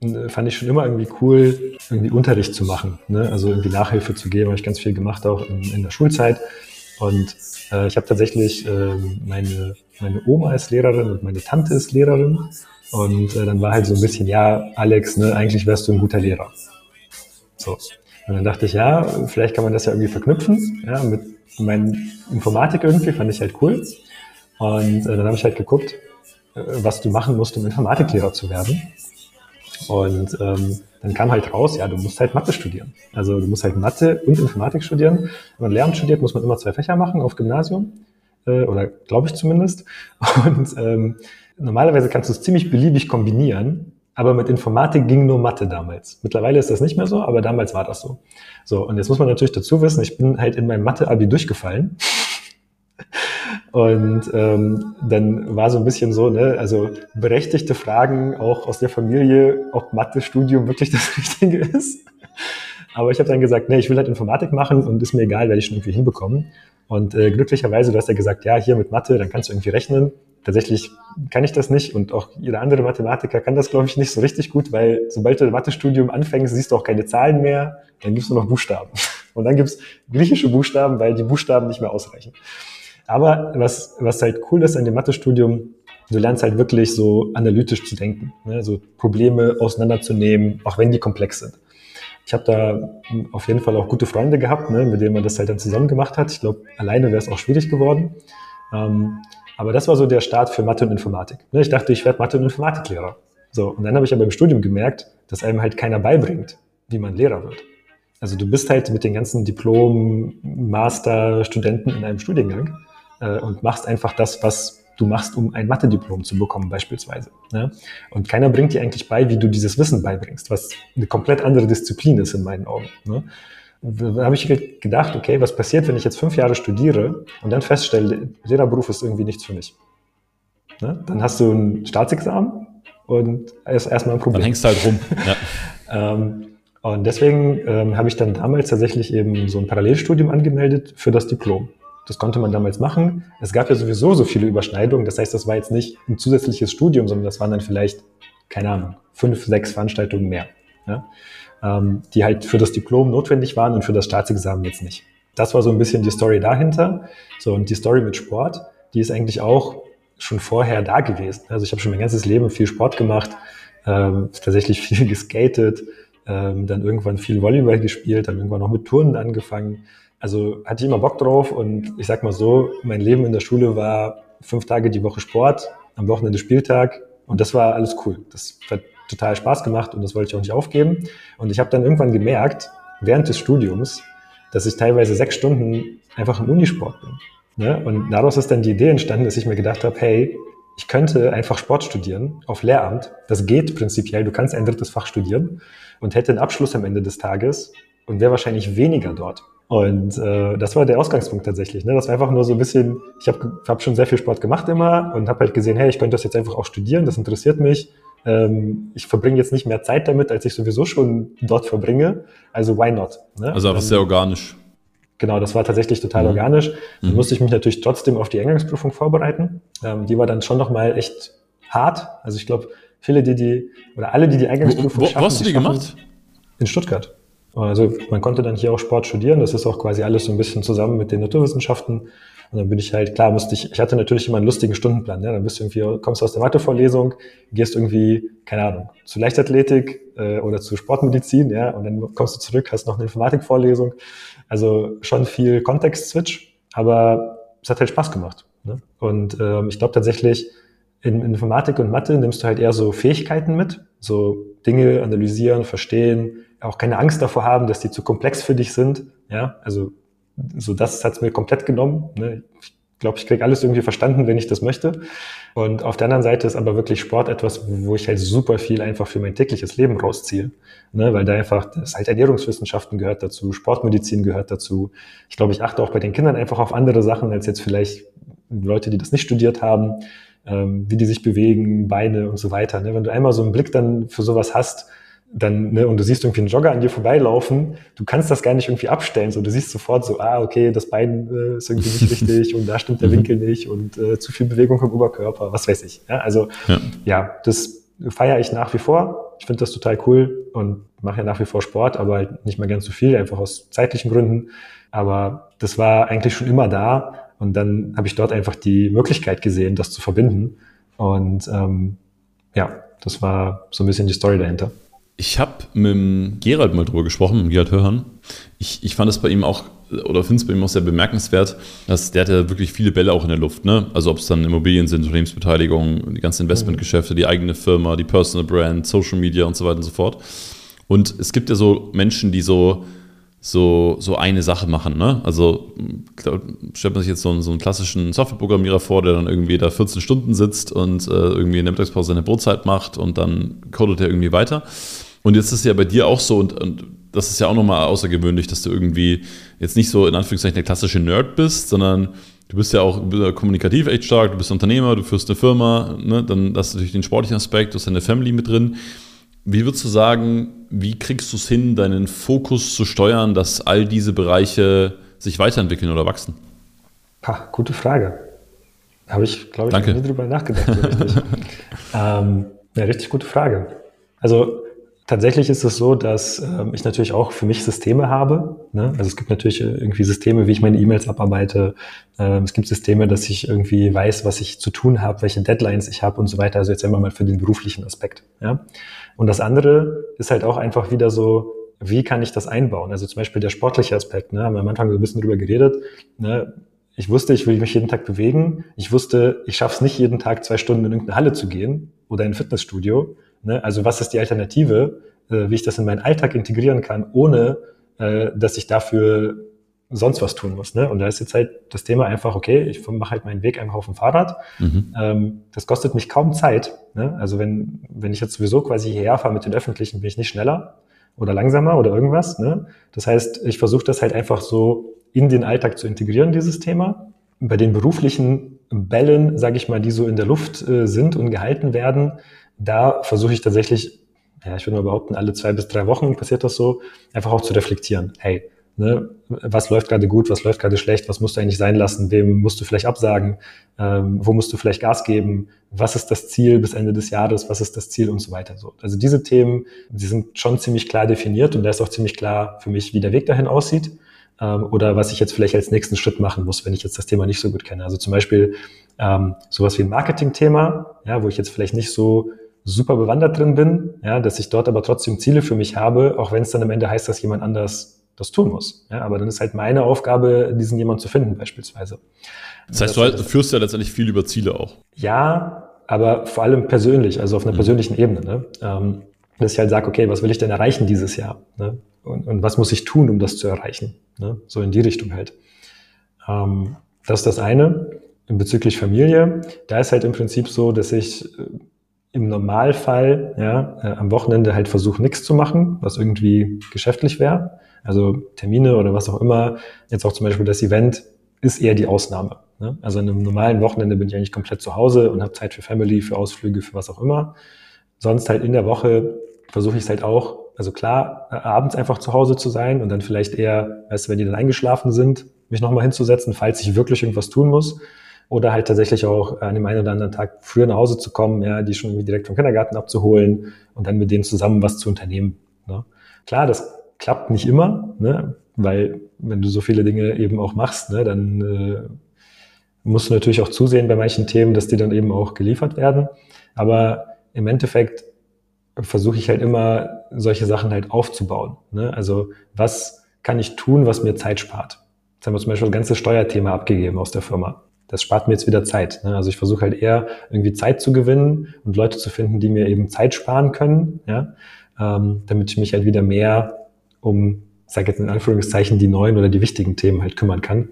äh, fand ich schon immer irgendwie cool, irgendwie Unterricht zu machen. Ne? Also irgendwie Nachhilfe zu geben, habe ich ganz viel gemacht, auch in, in der Schulzeit. Und äh, ich habe tatsächlich äh, meine, meine Oma ist Lehrerin und meine Tante ist Lehrerin. Und äh, dann war halt so ein bisschen, ja, Alex, ne, eigentlich wärst du ein guter Lehrer. So. Und dann dachte ich, ja, vielleicht kann man das ja irgendwie verknüpfen, ja, mit meinen Informatik irgendwie, fand ich halt cool. Und äh, dann habe ich halt geguckt, äh, was du machen musst, um Informatiklehrer zu werden. Und ähm, dann kam halt raus, ja, du musst halt Mathe studieren. Also du musst halt Mathe und Informatik studieren. Wenn man Lehramt studiert, muss man immer zwei Fächer machen auf Gymnasium. Äh, oder glaube ich zumindest. Und ähm, normalerweise kannst du es ziemlich beliebig kombinieren. Aber mit Informatik ging nur Mathe damals. Mittlerweile ist das nicht mehr so, aber damals war das so. So, und jetzt muss man natürlich dazu wissen, ich bin halt in meinem Mathe-Abi durchgefallen. Und ähm, dann war so ein bisschen so, ne, also berechtigte Fragen auch aus der Familie, ob Mathe-Studium wirklich das Richtige ist. Aber ich habe dann gesagt, nee, ich will halt Informatik machen und ist mir egal, werde ich schon irgendwie hinbekommen. Und äh, glücklicherweise, du hast ja gesagt, ja, hier mit Mathe, dann kannst du irgendwie rechnen. Tatsächlich kann ich das nicht und auch jeder andere Mathematiker kann das, glaube ich, nicht so richtig gut, weil sobald du das Mathestudium anfängst, siehst du auch keine Zahlen mehr, dann gibst du noch Buchstaben. Und dann gibt's griechische Buchstaben, weil die Buchstaben nicht mehr ausreichen. Aber was, was halt cool ist an dem Mathestudium, du lernst halt wirklich so analytisch zu denken, ne? so Probleme auseinanderzunehmen, auch wenn die komplex sind. Ich habe da auf jeden Fall auch gute Freunde gehabt, ne, mit denen man das halt dann zusammen gemacht hat. Ich glaube, alleine wäre es auch schwierig geworden. Ähm, aber das war so der Start für Mathe und Informatik. Ne? Ich dachte, ich werde Mathe- und Informatiklehrer. So, und dann habe ich aber im Studium gemerkt, dass einem halt keiner beibringt, wie man Lehrer wird. Also du bist halt mit den ganzen Diplom, Master, Studenten in einem Studiengang äh, und machst einfach das, was du machst, um ein Mathe-Diplom zu bekommen beispielsweise. Ne? Und keiner bringt dir eigentlich bei, wie du dieses Wissen beibringst, was eine komplett andere Disziplin ist in meinen Augen. Ne? Da habe ich gedacht, okay, was passiert, wenn ich jetzt fünf Jahre studiere und dann feststelle, Lehrerberuf ist irgendwie nichts für mich. Ne? Dann hast du ein Staatsexamen und ist erstmal ein Problem. Dann hängst du halt rum. Ja. ähm, und deswegen ähm, habe ich dann damals tatsächlich eben so ein Parallelstudium angemeldet für das Diplom. Das konnte man damals machen. Es gab ja sowieso so viele Überschneidungen. Das heißt, das war jetzt nicht ein zusätzliches Studium, sondern das waren dann vielleicht, keine Ahnung, fünf, sechs Veranstaltungen mehr, ja? ähm, die halt für das Diplom notwendig waren und für das Staatsexamen jetzt nicht. Das war so ein bisschen die Story dahinter. So, und die Story mit Sport, die ist eigentlich auch schon vorher da gewesen. Also ich habe schon mein ganzes Leben viel Sport gemacht, ähm, tatsächlich viel geskatet, ähm, dann irgendwann viel Volleyball gespielt, dann irgendwann noch mit Turnen angefangen. Also hatte ich immer Bock drauf und ich sag mal so, mein Leben in der Schule war fünf Tage die Woche Sport, am Wochenende Spieltag und das war alles cool. Das hat total Spaß gemacht und das wollte ich auch nicht aufgeben. Und ich habe dann irgendwann gemerkt, während des Studiums, dass ich teilweise sechs Stunden einfach im Unisport bin. Ne? Und daraus ist dann die Idee entstanden, dass ich mir gedacht habe, hey, ich könnte einfach Sport studieren auf Lehramt. Das geht prinzipiell. Du kannst ein drittes Fach studieren und hätte einen Abschluss am Ende des Tages und wäre wahrscheinlich weniger dort. Und äh, das war der Ausgangspunkt tatsächlich. Ne? Das war einfach nur so ein bisschen, ich habe hab schon sehr viel Sport gemacht immer und habe halt gesehen, hey, ich könnte das jetzt einfach auch studieren, das interessiert mich. Ähm, ich verbringe jetzt nicht mehr Zeit damit, als ich sowieso schon dort verbringe. Also why not? Ne? Also einfach sehr organisch. Genau, das war tatsächlich total mhm. organisch. Dann mhm. musste ich mich natürlich trotzdem auf die Eingangsprüfung vorbereiten. Ähm, die war dann schon nochmal echt hart. Also ich glaube, viele, die die, oder alle, die die Eingangsprüfung wo, wo, schaffen. Wo hast du die gemacht? In Stuttgart. Also man konnte dann hier auch Sport studieren. Das ist auch quasi alles so ein bisschen zusammen mit den Naturwissenschaften. Und dann bin ich halt, klar, musste ich, ich hatte natürlich immer einen lustigen Stundenplan. Ne? Dann bist du irgendwie, kommst du aus der Mathevorlesung, gehst irgendwie, keine Ahnung, zu Leichtathletik äh, oder zu Sportmedizin, ja, und dann kommst du zurück, hast noch eine Informatikvorlesung. Also schon viel Kontext-Switch, aber es hat halt Spaß gemacht. Ne? Und ähm, ich glaube tatsächlich, in Informatik und Mathe nimmst du halt eher so Fähigkeiten mit, so Dinge analysieren, verstehen, auch keine Angst davor haben, dass die zu komplex für dich sind. Ja, also so das hat's mir komplett genommen. Ne? Ich glaube, ich kriege alles irgendwie verstanden, wenn ich das möchte. Und auf der anderen Seite ist aber wirklich Sport etwas, wo ich halt super viel einfach für mein tägliches Leben rausziehe. Ne? Weil da einfach, das halt Ernährungswissenschaften gehört dazu, Sportmedizin gehört dazu. Ich glaube, ich achte auch bei den Kindern einfach auf andere Sachen als jetzt vielleicht Leute, die das nicht studiert haben, ähm, wie die sich bewegen, Beine und so weiter. Ne? Wenn du einmal so einen Blick dann für sowas hast, dann, ne, und du siehst irgendwie einen Jogger an dir vorbeilaufen, du kannst das gar nicht irgendwie abstellen. So, du siehst sofort so, ah, okay, das Bein äh, ist irgendwie nicht richtig und da stimmt der mhm. Winkel nicht und äh, zu viel Bewegung im Oberkörper, was weiß ich. Ja, also ja, ja das feiere ich nach wie vor. Ich finde das total cool und mache ja nach wie vor Sport, aber halt nicht mehr ganz so viel, einfach aus zeitlichen Gründen. Aber das war eigentlich schon immer da und dann habe ich dort einfach die Möglichkeit gesehen, das zu verbinden. Und ähm, ja, das war so ein bisschen die Story dahinter. Ich habe mit Gerald mal drüber gesprochen, mit Gerald Hörhan. Ich, ich fand es bei ihm auch, oder finde es bei ihm auch sehr bemerkenswert, dass der hat ja wirklich viele Bälle auch in der Luft. Ne? Also ob es dann Immobilien sind, Unternehmensbeteiligung, die ganzen Investmentgeschäfte, die eigene Firma, die Personal Brand, Social Media und so weiter und so fort. Und es gibt ja so Menschen, die so so, so eine Sache machen. Ne? Also stellt man sich jetzt so einen, so einen klassischen Softwareprogrammierer vor, der dann irgendwie da 14 Stunden sitzt und äh, irgendwie in der Mittagspause seine Brotzeit macht und dann codet er irgendwie weiter. Und jetzt ist es ja bei dir auch so, und, und das ist ja auch nochmal außergewöhnlich, dass du irgendwie jetzt nicht so in Anführungszeichen der klassische Nerd bist, sondern du bist ja auch kommunikativ echt stark, du bist Unternehmer, du führst eine Firma, ne? dann hast du natürlich den sportlichen Aspekt, du hast deine Family mit drin. Wie würdest du sagen, wie kriegst du es hin, deinen Fokus zu steuern, dass all diese Bereiche sich weiterentwickeln oder wachsen? Ha, gute Frage. Habe ich, glaube ich, Danke. nie drüber nachgedacht. So ähm, ja, richtig gute Frage. Also Tatsächlich ist es so, dass ähm, ich natürlich auch für mich Systeme habe. Ne? Also es gibt natürlich äh, irgendwie Systeme, wie ich meine E-Mails abarbeite. Ähm, es gibt Systeme, dass ich irgendwie weiß, was ich zu tun habe, welche Deadlines ich habe und so weiter. Also jetzt einmal mal für den beruflichen Aspekt. Ja? Und das andere ist halt auch einfach wieder so, wie kann ich das einbauen? Also zum Beispiel der sportliche Aspekt. Ne? Haben wir am Anfang so ein bisschen drüber geredet. Ne? Ich wusste, ich will mich jeden Tag bewegen. Ich wusste, ich schaffe es nicht, jeden Tag zwei Stunden in irgendeine Halle zu gehen oder in ein Fitnessstudio Ne? Also was ist die Alternative, äh, wie ich das in meinen Alltag integrieren kann, ohne äh, dass ich dafür sonst was tun muss. Ne? Und da ist jetzt halt das Thema einfach, okay, ich mache halt meinen Weg einfach auf dem Fahrrad. Mhm. Ähm, das kostet mich kaum Zeit. Ne? Also wenn, wenn ich jetzt sowieso quasi hierher fahre mit den Öffentlichen, bin ich nicht schneller oder langsamer oder irgendwas. Ne? Das heißt, ich versuche das halt einfach so in den Alltag zu integrieren, dieses Thema. Bei den beruflichen Bällen, sage ich mal, die so in der Luft äh, sind und gehalten werden, da versuche ich tatsächlich, ja, ich würde mal behaupten, alle zwei bis drei Wochen passiert das so, einfach auch zu reflektieren. Hey, ne, was läuft gerade gut, was läuft gerade schlecht, was musst du eigentlich sein lassen, wem musst du vielleicht absagen, ähm, wo musst du vielleicht Gas geben, was ist das Ziel bis Ende des Jahres, was ist das Ziel und so weiter. So. Also diese Themen, die sind schon ziemlich klar definiert und da ist auch ziemlich klar für mich, wie der Weg dahin aussieht ähm, oder was ich jetzt vielleicht als nächsten Schritt machen muss, wenn ich jetzt das Thema nicht so gut kenne. Also zum Beispiel ähm, sowas wie ein Marketing-Thema, ja, wo ich jetzt vielleicht nicht so super bewandert drin bin, ja, dass ich dort aber trotzdem Ziele für mich habe, auch wenn es dann am Ende heißt, dass jemand anders das tun muss. Ja, aber dann ist halt meine Aufgabe, diesen jemand zu finden beispielsweise. Das heißt, das du halt, führst ja letztendlich viel über Ziele auch. Ja, aber vor allem persönlich, also auf einer mhm. persönlichen Ebene. Ne? Ähm, dass ich halt sage, okay, was will ich denn erreichen dieses Jahr? Ne? Und, und was muss ich tun, um das zu erreichen? Ne? So in die Richtung halt. Ähm, das ist das eine. Bezüglich Familie, da ist halt im Prinzip so, dass ich äh, im Normalfall ja, äh, am Wochenende halt versuche, nichts zu machen, was irgendwie geschäftlich wäre. Also Termine oder was auch immer. Jetzt auch zum Beispiel das Event ist eher die Ausnahme. Ne? Also an einem normalen Wochenende bin ich eigentlich komplett zu Hause und habe Zeit für Family, für Ausflüge, für was auch immer. Sonst halt in der Woche versuche ich es halt auch, also klar, äh, abends einfach zu Hause zu sein und dann vielleicht eher, weißt du, wenn die dann eingeschlafen sind, mich nochmal hinzusetzen, falls ich wirklich irgendwas tun muss oder halt tatsächlich auch an dem einen oder anderen Tag früher nach Hause zu kommen, ja, die schon direkt vom Kindergarten abzuholen und dann mit denen zusammen was zu unternehmen. Ne? Klar, das klappt nicht immer, ne? weil wenn du so viele Dinge eben auch machst, ne, dann äh, musst du natürlich auch zusehen bei manchen Themen, dass die dann eben auch geliefert werden. Aber im Endeffekt versuche ich halt immer solche Sachen halt aufzubauen. Ne? Also was kann ich tun, was mir Zeit spart? Jetzt haben wir zum Beispiel das ganze Steuerthema abgegeben aus der Firma das spart mir jetzt wieder Zeit. Ne? Also ich versuche halt eher irgendwie Zeit zu gewinnen und Leute zu finden, die mir eben Zeit sparen können, ja, ähm, damit ich mich halt wieder mehr um, sage jetzt in Anführungszeichen, die neuen oder die wichtigen Themen halt kümmern kann.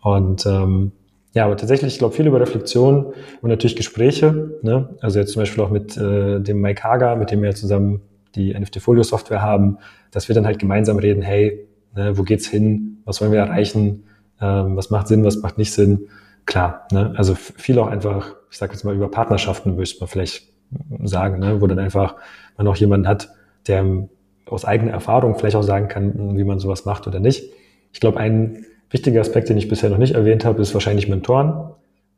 Und ähm, Ja, aber tatsächlich, ich glaube, viel über Reflexion und natürlich Gespräche. Ne? Also jetzt zum Beispiel auch mit äh, dem Mike Hager, mit dem wir zusammen die NFT-Folio-Software haben, dass wir dann halt gemeinsam reden, hey, ne, wo geht's hin, was wollen wir erreichen, ähm, was macht Sinn, was macht nicht Sinn. Klar, ne? also viel auch einfach, ich sage jetzt mal über Partnerschaften, müsste man vielleicht sagen, ne? wo dann einfach man auch jemanden hat, der aus eigener Erfahrung vielleicht auch sagen kann, wie man sowas macht oder nicht. Ich glaube, ein wichtiger Aspekt, den ich bisher noch nicht erwähnt habe, ist wahrscheinlich Mentoren.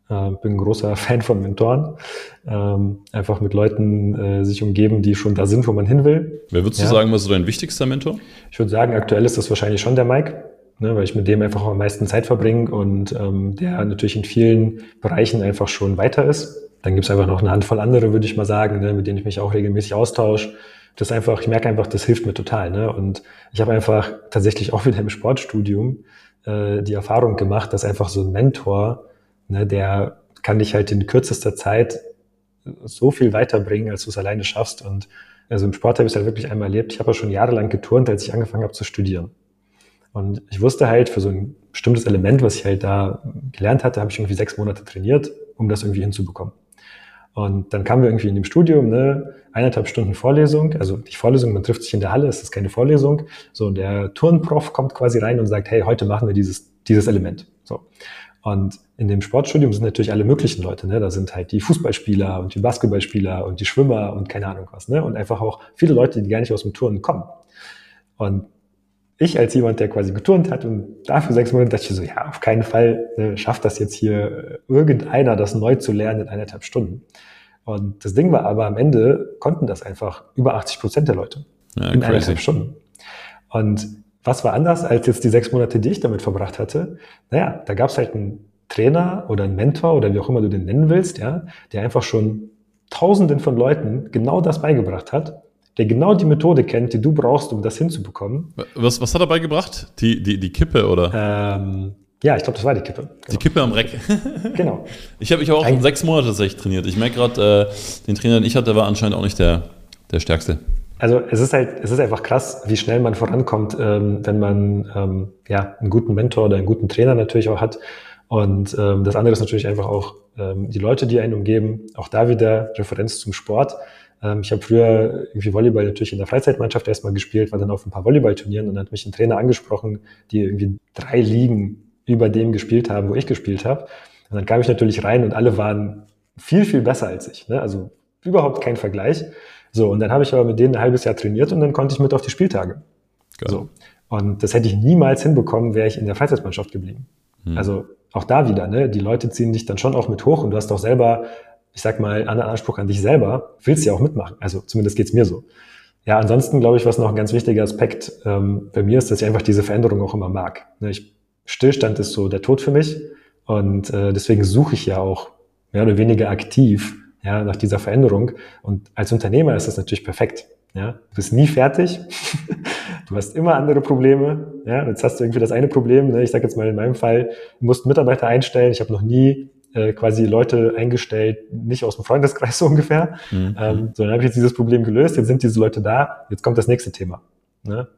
Äh, bin ein großer Fan von Mentoren. Ähm, einfach mit Leuten äh, sich umgeben, die schon da sind, wo man hin will. Wer würdest ja. du sagen, was ist dein wichtigster Mentor? Ich würde sagen, aktuell ist das wahrscheinlich schon der Mike, ne, weil ich mit dem einfach am meisten Zeit verbringe und ähm, der natürlich in vielen Bereichen einfach schon weiter ist. Dann gibt's einfach noch eine Handvoll andere, würde ich mal sagen, ne, mit denen ich mich auch regelmäßig austausche. Das einfach, ich merke einfach, das hilft mir total. Ne? Und ich habe einfach tatsächlich auch wieder im Sportstudium äh, die Erfahrung gemacht, dass einfach so ein Mentor Ne, der kann dich halt in kürzester Zeit so viel weiterbringen, als du es alleine schaffst. Und also im Sport habe ich es halt wirklich einmal erlebt. Ich habe ja schon jahrelang geturnt, als ich angefangen habe zu studieren. Und ich wusste halt, für so ein bestimmtes Element, was ich halt da gelernt hatte, habe ich irgendwie sechs Monate trainiert, um das irgendwie hinzubekommen. Und dann kamen wir irgendwie in dem Studium, ne, eineinhalb Stunden Vorlesung, also nicht Vorlesung, man trifft sich in der Halle, es ist keine Vorlesung. So, und der Turnprof kommt quasi rein und sagt, hey, heute machen wir dieses, dieses Element. So. Und in dem Sportstudium sind natürlich alle möglichen Leute. Ne? Da sind halt die Fußballspieler und die Basketballspieler und die Schwimmer und keine Ahnung was. Ne? Und einfach auch viele Leute, die gar nicht aus dem Turnen kommen. Und ich als jemand, der quasi geturnt hat und dafür sechs Monate, dachte ich so, ja, auf keinen Fall äh, schafft das jetzt hier irgendeiner, das neu zu lernen in eineinhalb Stunden. Und das Ding war aber, am Ende konnten das einfach über 80 Prozent der Leute ja, in crazy. eineinhalb Stunden. Und was war anders als jetzt die sechs Monate, die ich damit verbracht hatte? Naja, da gab es halt einen Trainer oder einen Mentor oder wie auch immer du den nennen willst, ja, der einfach schon Tausenden von Leuten genau das beigebracht hat, der genau die Methode kennt, die du brauchst, um das hinzubekommen. Was, was hat er beigebracht? Die, die, die Kippe oder? Ähm, ja, ich glaube, das war die Kippe. Genau. Die Kippe am Reck. genau. Ich habe ich hab auch Ein sechs Monate tatsächlich trainiert. Ich merke gerade, äh, den Trainer, den ich hatte, war anscheinend auch nicht der, der stärkste. Also es ist halt, es ist einfach krass, wie schnell man vorankommt, ähm, wenn man ähm, ja einen guten Mentor oder einen guten Trainer natürlich auch hat. Und ähm, das andere ist natürlich einfach auch ähm, die Leute, die einen umgeben. Auch da wieder Referenz zum Sport. Ähm, ich habe früher irgendwie Volleyball natürlich in der Freizeitmannschaft erstmal gespielt, war dann auf ein paar Volleyballturnieren und dann hat mich ein Trainer angesprochen, die irgendwie drei Ligen über dem gespielt haben, wo ich gespielt habe. Und dann kam ich natürlich rein und alle waren viel, viel besser als ich. Ne? Also überhaupt kein Vergleich. So, und dann habe ich aber mit denen ein halbes Jahr trainiert und dann konnte ich mit auf die Spieltage. Geil. So. Und das hätte ich niemals hinbekommen, wäre ich in der Freizeitmannschaft geblieben. Hm. Also auch da wieder, ne? Die Leute ziehen dich dann schon auch mit hoch und du hast auch selber, ich sag mal, einen Anspruch an dich selber, willst ja auch mitmachen. Also zumindest geht's mir so. Ja, ansonsten glaube ich, was noch ein ganz wichtiger Aspekt ähm, bei mir ist, dass ich einfach diese Veränderung auch immer mag. Ne? Ich, Stillstand ist so der Tod für mich und äh, deswegen suche ich ja auch mehr oder weniger aktiv ja, nach dieser Veränderung. Und als Unternehmer ist das natürlich perfekt. Ja, du bist nie fertig. du hast immer andere Probleme. Ja, jetzt hast du irgendwie das eine Problem. Ne? Ich sage jetzt mal in meinem Fall, du musst Mitarbeiter einstellen. Ich habe noch nie äh, quasi Leute eingestellt, nicht aus dem Freundeskreis so ungefähr. Mhm. Ähm, so, dann habe ich jetzt dieses Problem gelöst. Jetzt sind diese Leute da. Jetzt kommt das nächste Thema. Ne?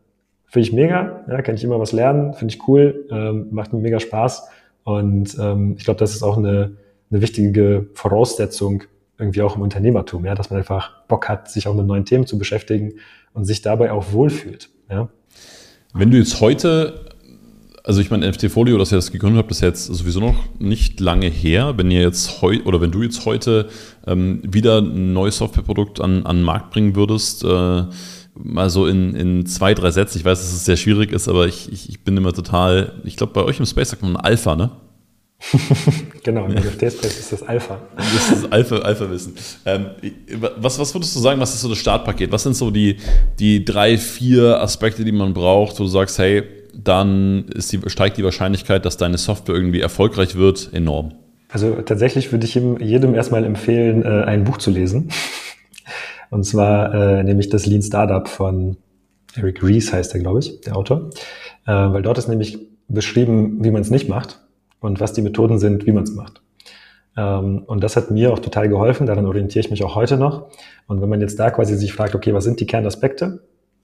Finde ich mega. Ja, kann ich immer was lernen. Finde ich cool. Ähm, macht mir mega Spaß. Und ähm, ich glaube, das ist auch eine, eine wichtige Voraussetzung irgendwie auch im Unternehmertum, ja, dass man einfach Bock hat, sich auch mit neuen Themen zu beschäftigen und sich dabei auch wohlfühlt. Ja. Wenn du jetzt heute, also ich meine, NFT Folio, das ihr das gegründet habt, ist jetzt sowieso noch nicht lange her. Wenn ihr jetzt heute oder wenn du jetzt heute ähm, wieder ein neues Softwareprodukt an, an den Markt bringen würdest, äh, mal so in, in zwei, drei Sätzen, ich weiß, dass es sehr schwierig ist, aber ich, ich, ich bin immer total, ich glaube, bei euch im Space sagt man Alpha, ne? genau, im NFT-Space ist das Alpha. Das ist das Alpha, Alpha-Wissen. Ähm, was, was würdest du sagen, was ist so das Startpaket? Was sind so die, die drei, vier Aspekte, die man braucht, wo du sagst, hey, dann die, steigt die Wahrscheinlichkeit, dass deine Software irgendwie erfolgreich wird, enorm? Also tatsächlich würde ich jedem erstmal empfehlen, äh, ein Buch zu lesen. Und zwar äh, nämlich das Lean Startup von Eric Rees heißt er, glaube ich, der Autor. Äh, weil dort ist nämlich beschrieben, wie man es nicht macht und was die Methoden sind, wie man es macht. Ähm, und das hat mir auch total geholfen, daran orientiere ich mich auch heute noch. Und wenn man jetzt da quasi sich fragt, okay, was sind die Kernaspekte?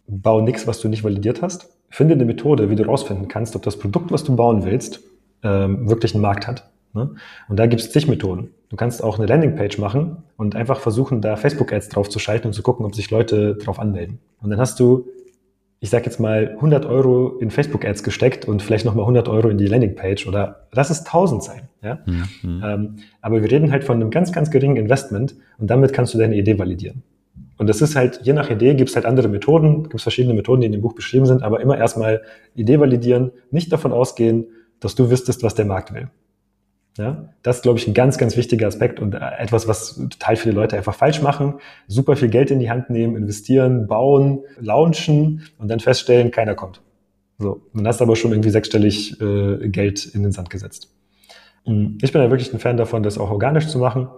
Bau nichts, was du nicht validiert hast. Finde eine Methode, wie du rausfinden kannst, ob das Produkt, was du bauen willst, ähm, wirklich einen Markt hat. Ne? Und da gibt es zig Methoden. Du kannst auch eine Landingpage machen und einfach versuchen, da Facebook-Ads drauf zu schalten und zu gucken, ob sich Leute drauf anmelden. Und dann hast du, ich sag jetzt mal, 100 Euro in Facebook-Ads gesteckt und vielleicht nochmal 100 Euro in die Landingpage oder lass es 1000 sein. Ja? Mhm. Ähm, aber wir reden halt von einem ganz, ganz geringen Investment und damit kannst du deine Idee validieren. Und das ist halt, je nach Idee gibt es halt andere Methoden, gibt es verschiedene Methoden, die in dem Buch beschrieben sind, aber immer erstmal Idee validieren, nicht davon ausgehen, dass du wüsstest, was der Markt will. Ja, das ist, glaube ich, ein ganz, ganz wichtiger Aspekt und etwas, was total viele Leute einfach falsch machen. Super viel Geld in die Hand nehmen, investieren, bauen, launchen und dann feststellen, keiner kommt. So, dann hast du aber schon irgendwie sechsstellig äh, Geld in den Sand gesetzt. Hm, ich bin ja wirklich ein Fan davon, das auch organisch zu machen,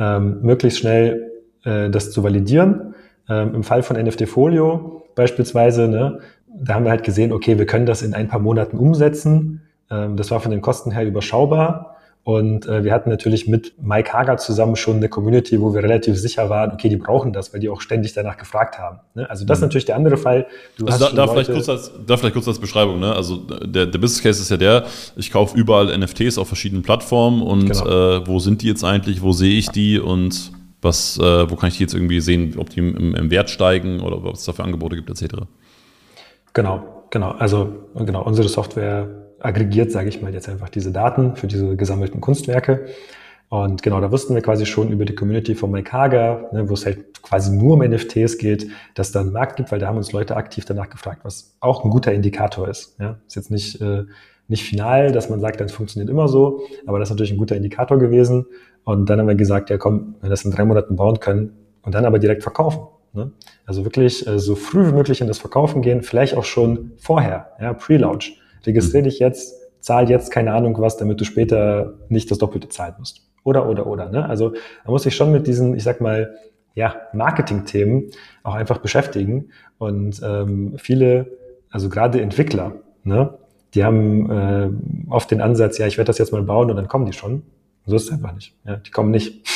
ähm, möglichst schnell äh, das zu validieren. Ähm, Im Fall von NFT Folio beispielsweise, ne, da haben wir halt gesehen, okay, wir können das in ein paar Monaten umsetzen. Ähm, das war von den Kosten her überschaubar. Und äh, wir hatten natürlich mit Mike Hager zusammen schon eine Community, wo wir relativ sicher waren, okay, die brauchen das, weil die auch ständig danach gefragt haben. Ne? Also das ist mhm. natürlich der andere Fall. Du also da, da, vielleicht kurz als, da vielleicht kurz als Beschreibung. Ne? Also der, der Business Case ist ja der, ich kaufe überall NFTs auf verschiedenen Plattformen und genau. äh, wo sind die jetzt eigentlich, wo sehe ich die und was, äh, wo kann ich die jetzt irgendwie sehen, ob die im, im Wert steigen oder was es da für Angebote gibt etc. Genau, genau. Also genau, unsere Software aggregiert, sage ich mal jetzt einfach diese Daten für diese gesammelten Kunstwerke. Und genau, da wussten wir quasi schon über die Community von Hager, ne, wo es halt quasi nur um NFTs geht, dass da einen Markt gibt, weil da haben uns Leute aktiv danach gefragt, was auch ein guter Indikator ist. Ja, ist jetzt nicht, äh, nicht final, dass man sagt, das funktioniert immer so, aber das ist natürlich ein guter Indikator gewesen. Und dann haben wir gesagt, ja komm, wenn wir das in drei Monaten bauen können und dann aber direkt verkaufen. Ne? Also wirklich äh, so früh wie möglich in das Verkaufen gehen, vielleicht auch schon vorher, ja, Pre-Launch registriere dich jetzt, zahl jetzt keine Ahnung was, damit du später nicht das Doppelte zahlen musst. Oder, oder, oder. Ne? Also da muss ich schon mit diesen, ich sag mal, ja, Marketing-Themen auch einfach beschäftigen. Und ähm, viele, also gerade Entwickler, ne, die haben äh, oft den Ansatz, ja, ich werde das jetzt mal bauen und dann kommen die schon. Und so ist es einfach nicht. Ja, die kommen nicht.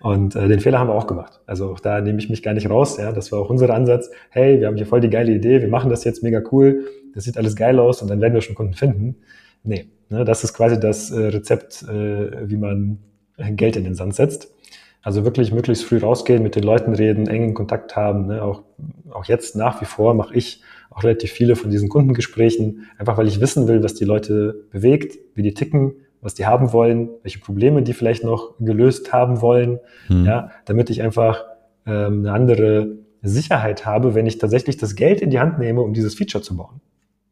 Und äh, den Fehler haben wir auch gemacht. Also auch da nehme ich mich gar nicht raus. Ja, das war auch unser Ansatz. Hey, wir haben hier voll die geile Idee, wir machen das jetzt mega cool, das sieht alles geil aus und dann werden wir schon Kunden finden. Nee, ne, das ist quasi das äh, Rezept, äh, wie man Geld in den Sand setzt. Also wirklich möglichst früh rausgehen, mit den Leuten reden, engen Kontakt haben. Ne? Auch, auch jetzt nach wie vor mache ich auch relativ viele von diesen Kundengesprächen, einfach weil ich wissen will, was die Leute bewegt, wie die ticken, was die haben wollen, welche Probleme die vielleicht noch gelöst haben wollen, hm. ja, damit ich einfach ähm, eine andere Sicherheit habe, wenn ich tatsächlich das Geld in die Hand nehme, um dieses Feature zu bauen.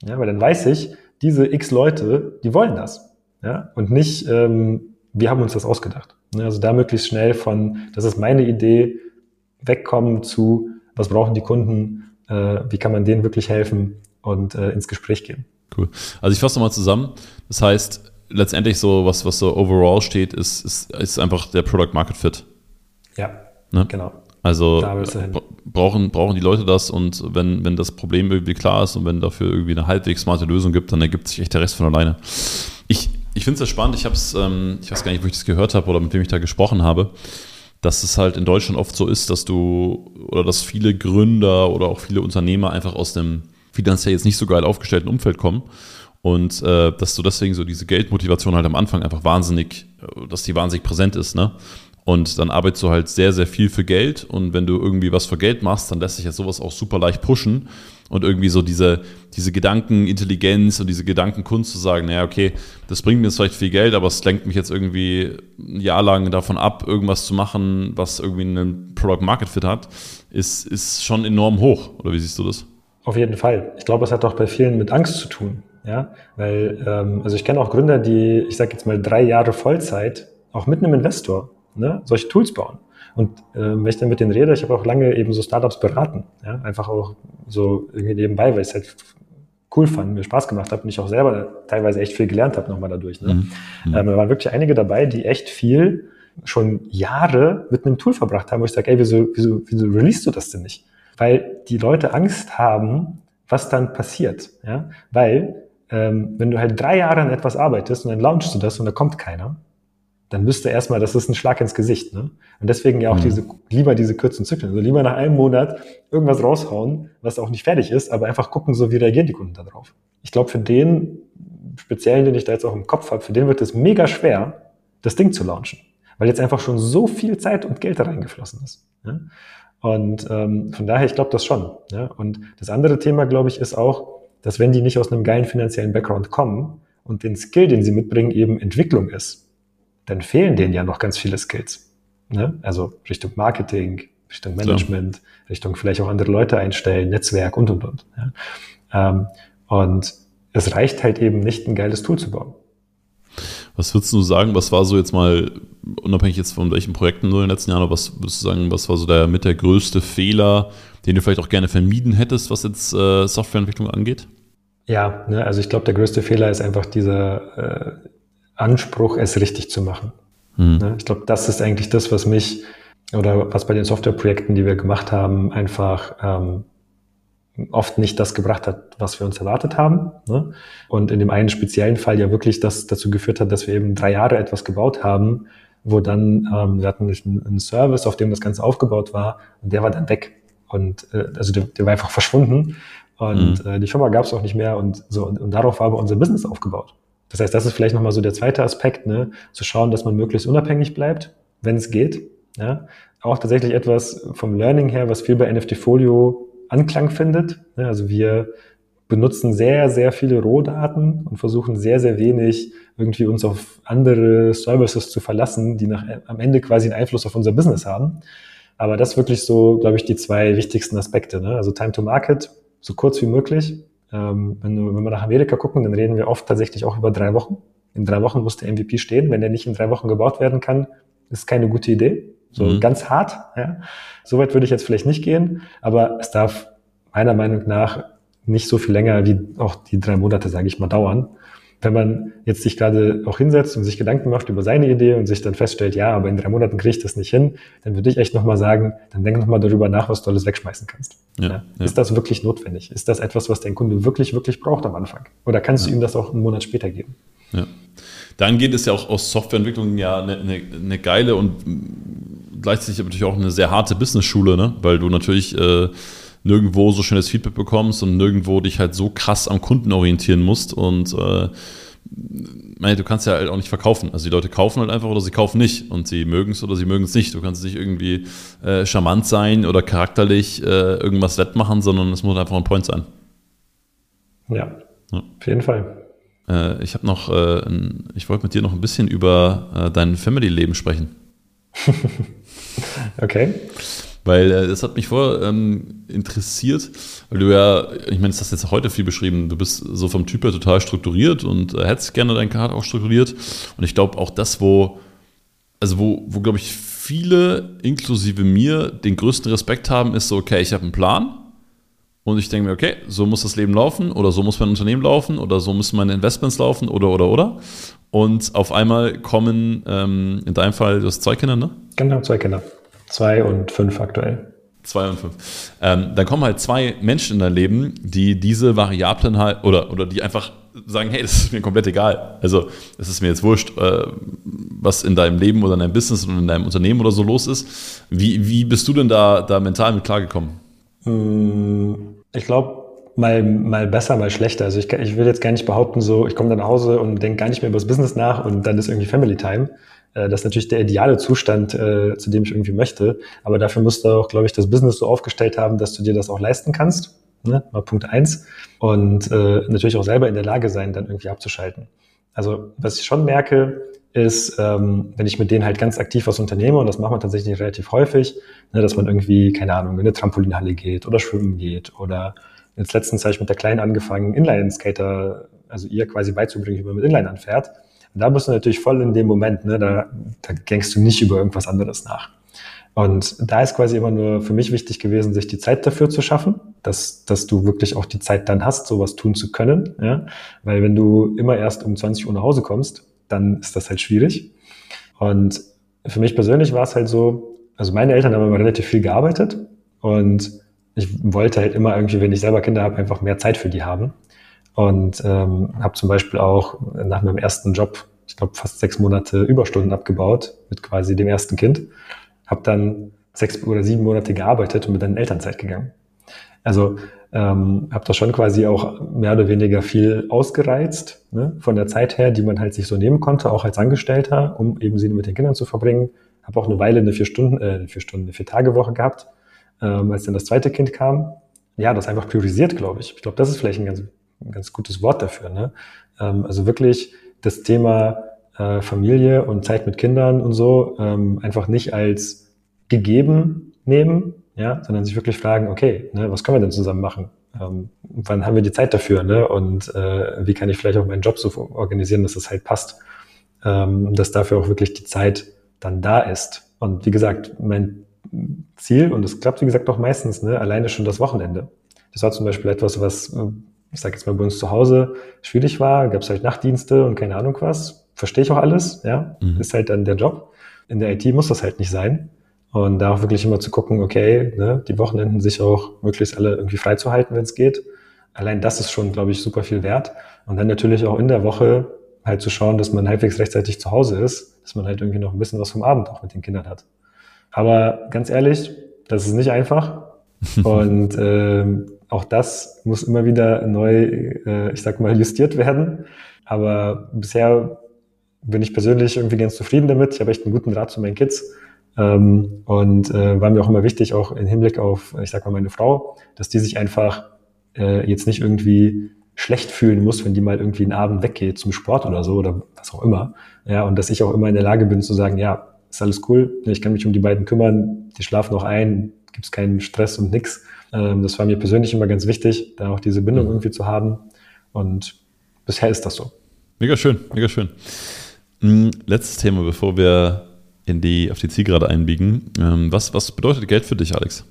Ja, weil dann weiß ich, diese x Leute, die wollen das. Ja, und nicht, ähm, wir haben uns das ausgedacht. Also da möglichst schnell von, das ist meine Idee, wegkommen zu, was brauchen die Kunden, äh, wie kann man denen wirklich helfen und äh, ins Gespräch gehen. Cool. Also ich fasse nochmal zusammen. Das heißt, letztendlich so, was, was so overall steht, ist, ist, ist einfach der Product Market Fit. Ja, ne? genau. Also brauchen, brauchen die Leute das und wenn, wenn das Problem irgendwie klar ist und wenn dafür irgendwie eine halbwegs smarte Lösung gibt, dann ergibt sich echt der Rest von alleine. Ich, ich finde es sehr spannend, ich habe es, ähm, ich weiß gar nicht, wo ich das gehört habe oder mit wem ich da gesprochen habe, dass es halt in Deutschland oft so ist, dass du oder dass viele Gründer oder auch viele Unternehmer einfach aus dem finanziell jetzt nicht so geil aufgestellten Umfeld kommen und äh, dass du deswegen so diese Geldmotivation halt am Anfang einfach wahnsinnig, äh, dass die wahnsinnig präsent ist, ne? Und dann arbeitest du halt sehr, sehr viel für Geld. Und wenn du irgendwie was für Geld machst, dann lässt sich ja sowas auch super leicht pushen. Und irgendwie so diese, diese Gedankenintelligenz und diese Gedankenkunst zu sagen, naja, okay, das bringt mir jetzt vielleicht viel Geld, aber es lenkt mich jetzt irgendwie ein Jahr lang davon ab, irgendwas zu machen, was irgendwie einen Product Market Fit hat, ist, ist schon enorm hoch. Oder wie siehst du das? Auf jeden Fall. Ich glaube, es hat auch bei vielen mit Angst zu tun. Ja, weil, ähm, also ich kenne auch Gründer, die, ich sage jetzt mal, drei Jahre Vollzeit auch mit einem Investor ne, solche Tools bauen. Und äh, wenn ich dann mit denen rede, ich habe auch lange eben so Startups beraten, ja, einfach auch so irgendwie nebenbei, weil ich es halt cool fand, mir Spaß gemacht habe und ich auch selber teilweise echt viel gelernt habe nochmal dadurch. Ne? Mhm. mhm. Ähm, da waren wirklich einige dabei, die echt viel schon Jahre mit einem Tool verbracht haben, wo ich sage, ey, wieso, wieso, wieso release du das denn nicht? Weil die Leute Angst haben, was dann passiert. Ja? Weil ähm, wenn du halt drei Jahre an etwas arbeitest und dann launchst du das und da kommt keiner, dann wüsste erstmal, das ist ein Schlag ins Gesicht. Ne? Und deswegen ja auch mhm. diese, lieber diese kurzen Zyklen. Also lieber nach einem Monat irgendwas raushauen, was auch nicht fertig ist, aber einfach gucken, so wie reagieren die Kunden darauf. Ich glaube, für den speziellen, den ich da jetzt auch im Kopf habe, für den wird es mega schwer, das Ding zu launchen, weil jetzt einfach schon so viel Zeit und Geld da reingeflossen ist. Ja? Und ähm, von daher, ich glaube das schon. Ja? Und das andere Thema, glaube ich, ist auch, dass wenn die nicht aus einem geilen finanziellen Background kommen und den Skill, den sie mitbringen, eben Entwicklung ist, dann fehlen denen ja noch ganz viele Skills. Ne? Also Richtung Marketing, Richtung Management, so. Richtung vielleicht auch andere Leute einstellen, Netzwerk und und und. Ja? Ähm, und es reicht halt eben nicht, ein geiles Tool zu bauen. Was würdest du sagen, was war so jetzt mal, unabhängig jetzt von welchen Projekten du in den letzten Jahren, was würdest du sagen, was war so der mit der größte Fehler, den du vielleicht auch gerne vermieden hättest, was jetzt äh, Softwareentwicklung angeht? Ja, ne, also ich glaube, der größte Fehler ist einfach dieser äh, Anspruch, es richtig zu machen. Hm. Ne, ich glaube, das ist eigentlich das, was mich oder was bei den Softwareprojekten, die wir gemacht haben, einfach ähm, oft nicht das gebracht hat, was wir uns erwartet haben. Ne? Und in dem einen speziellen Fall ja wirklich das dazu geführt hat, dass wir eben drei Jahre etwas gebaut haben, wo dann, ähm, wir hatten einen Service, auf dem das Ganze aufgebaut war, und der war dann weg. Und äh, also der, der war einfach verschwunden. Und mhm. äh, die Firma gab es auch nicht mehr und so, und, und darauf war aber unser Business aufgebaut. Das heißt, das ist vielleicht nochmal so der zweite Aspekt, ne? zu schauen, dass man möglichst unabhängig bleibt, wenn es geht. Ja? Auch tatsächlich etwas vom Learning her, was viel bei NFT Folio Anklang findet. Also wir benutzen sehr, sehr viele Rohdaten und versuchen sehr, sehr wenig irgendwie uns auf andere Services zu verlassen, die nach, am Ende quasi einen Einfluss auf unser Business haben. Aber das wirklich so, glaube ich, die zwei wichtigsten Aspekte. Ne? Also Time to Market, so kurz wie möglich. Ähm, wenn, du, wenn wir nach Amerika gucken, dann reden wir oft tatsächlich auch über drei Wochen. In drei Wochen muss der MVP stehen. Wenn der nicht in drei Wochen gebaut werden kann, ist keine gute Idee. So mhm. ganz hart. Ja. So weit würde ich jetzt vielleicht nicht gehen, aber es darf meiner Meinung nach nicht so viel länger wie auch die drei Monate, sage ich mal, dauern. Wenn man jetzt sich gerade auch hinsetzt und sich Gedanken macht über seine Idee und sich dann feststellt, ja, aber in drei Monaten kriege ich das nicht hin, dann würde ich echt nochmal sagen, dann denk nochmal darüber nach, was du alles wegschmeißen kannst. Ja, ja. Ist das wirklich notwendig? Ist das etwas, was dein Kunde wirklich, wirklich braucht am Anfang? Oder kannst du ihm das auch einen Monat später geben? Ja. Dann geht es ja auch aus Softwareentwicklung ja eine, eine, eine geile und gleichzeitig natürlich auch eine sehr harte Business-Schule, ne? weil du natürlich äh, nirgendwo so schnelles Feedback bekommst und nirgendwo dich halt so krass am Kunden orientieren musst und äh, meine, du kannst ja halt auch nicht verkaufen. Also die Leute kaufen halt einfach oder sie kaufen nicht und sie mögen es oder sie mögen es nicht. Du kannst nicht irgendwie äh, charmant sein oder charakterlich äh, irgendwas wettmachen, sondern es muss einfach ein Point sein. Ja, ja. auf jeden Fall. Äh, ich habe noch, äh, ich wollte mit dir noch ein bisschen über äh, dein Family-Leben sprechen. okay. Weil äh, das hat mich vorher ähm, interessiert, weil du ja, ich meine, das hast jetzt heute viel beschrieben, du bist so vom Typ her total strukturiert und äh, hättest gerne dein Card auch strukturiert. Und ich glaube auch das, wo, also wo, wo glaube ich, viele, inklusive mir, den größten Respekt haben, ist so, okay, ich habe einen Plan und ich denke mir, okay, so muss das Leben laufen oder so muss mein Unternehmen laufen oder so müssen meine Investments laufen oder oder oder. Und auf einmal kommen, ähm, in deinem Fall, du hast zwei Kinder, ne? Genau, zwei Kinder. Zwei und fünf aktuell. Zwei und fünf. Ähm, dann kommen halt zwei Menschen in dein Leben, die diese Variablen halt, oder, oder die einfach sagen, hey, das ist mir komplett egal. Also es ist mir jetzt wurscht, äh, was in deinem Leben oder in deinem Business oder in deinem Unternehmen oder so los ist. Wie, wie bist du denn da, da mental mit klargekommen? Mm, ich glaube, mal, mal besser, mal schlechter. Also ich, ich will jetzt gar nicht behaupten, so ich komme dann nach Hause und denke gar nicht mehr über das Business nach und dann ist irgendwie Family Time. Äh, das ist natürlich der ideale Zustand, äh, zu dem ich irgendwie möchte. Aber dafür musst du auch, glaube ich, das Business so aufgestellt haben, dass du dir das auch leisten kannst. Ne? Mal Punkt eins. Und äh, natürlich auch selber in der Lage sein, dann irgendwie abzuschalten. Also was ich schon merke, ist, ähm, wenn ich mit denen halt ganz aktiv was unternehme, und das macht man tatsächlich relativ häufig, ne, dass man irgendwie, keine Ahnung, in eine Trampolinhalle geht oder schwimmen geht oder jetzt letztens habe ich mit der Kleinen angefangen, Inline-Skater, also ihr quasi beizubringen, wie man mit Inline anfährt. Und da bist du natürlich voll in dem Moment, ne? da, da denkst du nicht über irgendwas anderes nach. Und da ist quasi immer nur für mich wichtig gewesen, sich die Zeit dafür zu schaffen, dass, dass du wirklich auch die Zeit dann hast, sowas tun zu können. Ja? Weil wenn du immer erst um 20 Uhr nach Hause kommst, dann ist das halt schwierig. Und für mich persönlich war es halt so, also meine Eltern haben immer relativ viel gearbeitet und ich wollte halt immer irgendwie, wenn ich selber Kinder habe, einfach mehr Zeit für die haben. Und ähm, habe zum Beispiel auch nach meinem ersten Job, ich glaube, fast sechs Monate Überstunden abgebaut mit quasi dem ersten Kind. Habe dann sechs oder sieben Monate gearbeitet und bin dann in Elternzeit gegangen. Also ähm, habe da schon quasi auch mehr oder weniger viel ausgereizt, ne, von der Zeit her, die man halt sich so nehmen konnte, auch als Angestellter, um eben sie mit den Kindern zu verbringen. Habe auch eine Weile eine vier Stunden, äh, eine vier Stunden, eine vier Tage Woche gehabt, ähm, als dann das zweite Kind kam. Ja, das einfach priorisiert, glaube ich. Ich glaube, das ist vielleicht ein ganz, ganz gutes Wort dafür. Ne? Ähm, also wirklich das Thema äh, Familie und Zeit mit Kindern und so ähm, einfach nicht als gegeben nehmen, ja, sondern sich wirklich fragen, okay, ne, was können wir denn zusammen machen? Ähm, wann haben wir die Zeit dafür? Ne? Und äh, wie kann ich vielleicht auch meinen Job so organisieren, dass es das halt passt, ähm, dass dafür auch wirklich die Zeit dann da ist. Und wie gesagt, mein Ziel, und es klappt wie gesagt auch meistens, ne, alleine schon das Wochenende. Das war zum Beispiel etwas, was, ich sage jetzt mal bei uns zu Hause, schwierig war. Gab es halt Nachtdienste und keine Ahnung was. Verstehe ich auch alles, ja. Mhm. Ist halt dann der Job. In der IT muss das halt nicht sein. Und da auch wirklich immer zu gucken, okay, ne, die Wochenenden sich auch möglichst alle irgendwie freizuhalten, wenn es geht. Allein das ist schon, glaube ich, super viel wert. Und dann natürlich auch in der Woche halt zu schauen, dass man halbwegs rechtzeitig zu Hause ist, dass man halt irgendwie noch ein bisschen was vom Abend auch mit den Kindern hat. Aber ganz ehrlich, das ist nicht einfach. Und äh, auch das muss immer wieder neu, äh, ich sag mal, justiert werden. Aber bisher bin ich persönlich irgendwie ganz zufrieden damit. Ich habe echt einen guten Draht zu meinen Kids. Ähm, und äh, war mir auch immer wichtig, auch im Hinblick auf, ich sag mal, meine Frau, dass die sich einfach äh, jetzt nicht irgendwie schlecht fühlen muss, wenn die mal irgendwie einen Abend weggeht zum Sport oder so oder was auch immer. Ja, und dass ich auch immer in der Lage bin zu sagen, ja, ist alles cool, ich kann mich um die beiden kümmern, die schlafen noch ein, gibt es keinen Stress und nix. Ähm, das war mir persönlich immer ganz wichtig, da auch diese Bindung mhm. irgendwie zu haben. Und bisher ist das so. Mega schön, mega schön. Hm, letztes Thema, bevor wir in die, auf die Zielgerade einbiegen. Ähm, was, was bedeutet Geld für dich, Alex?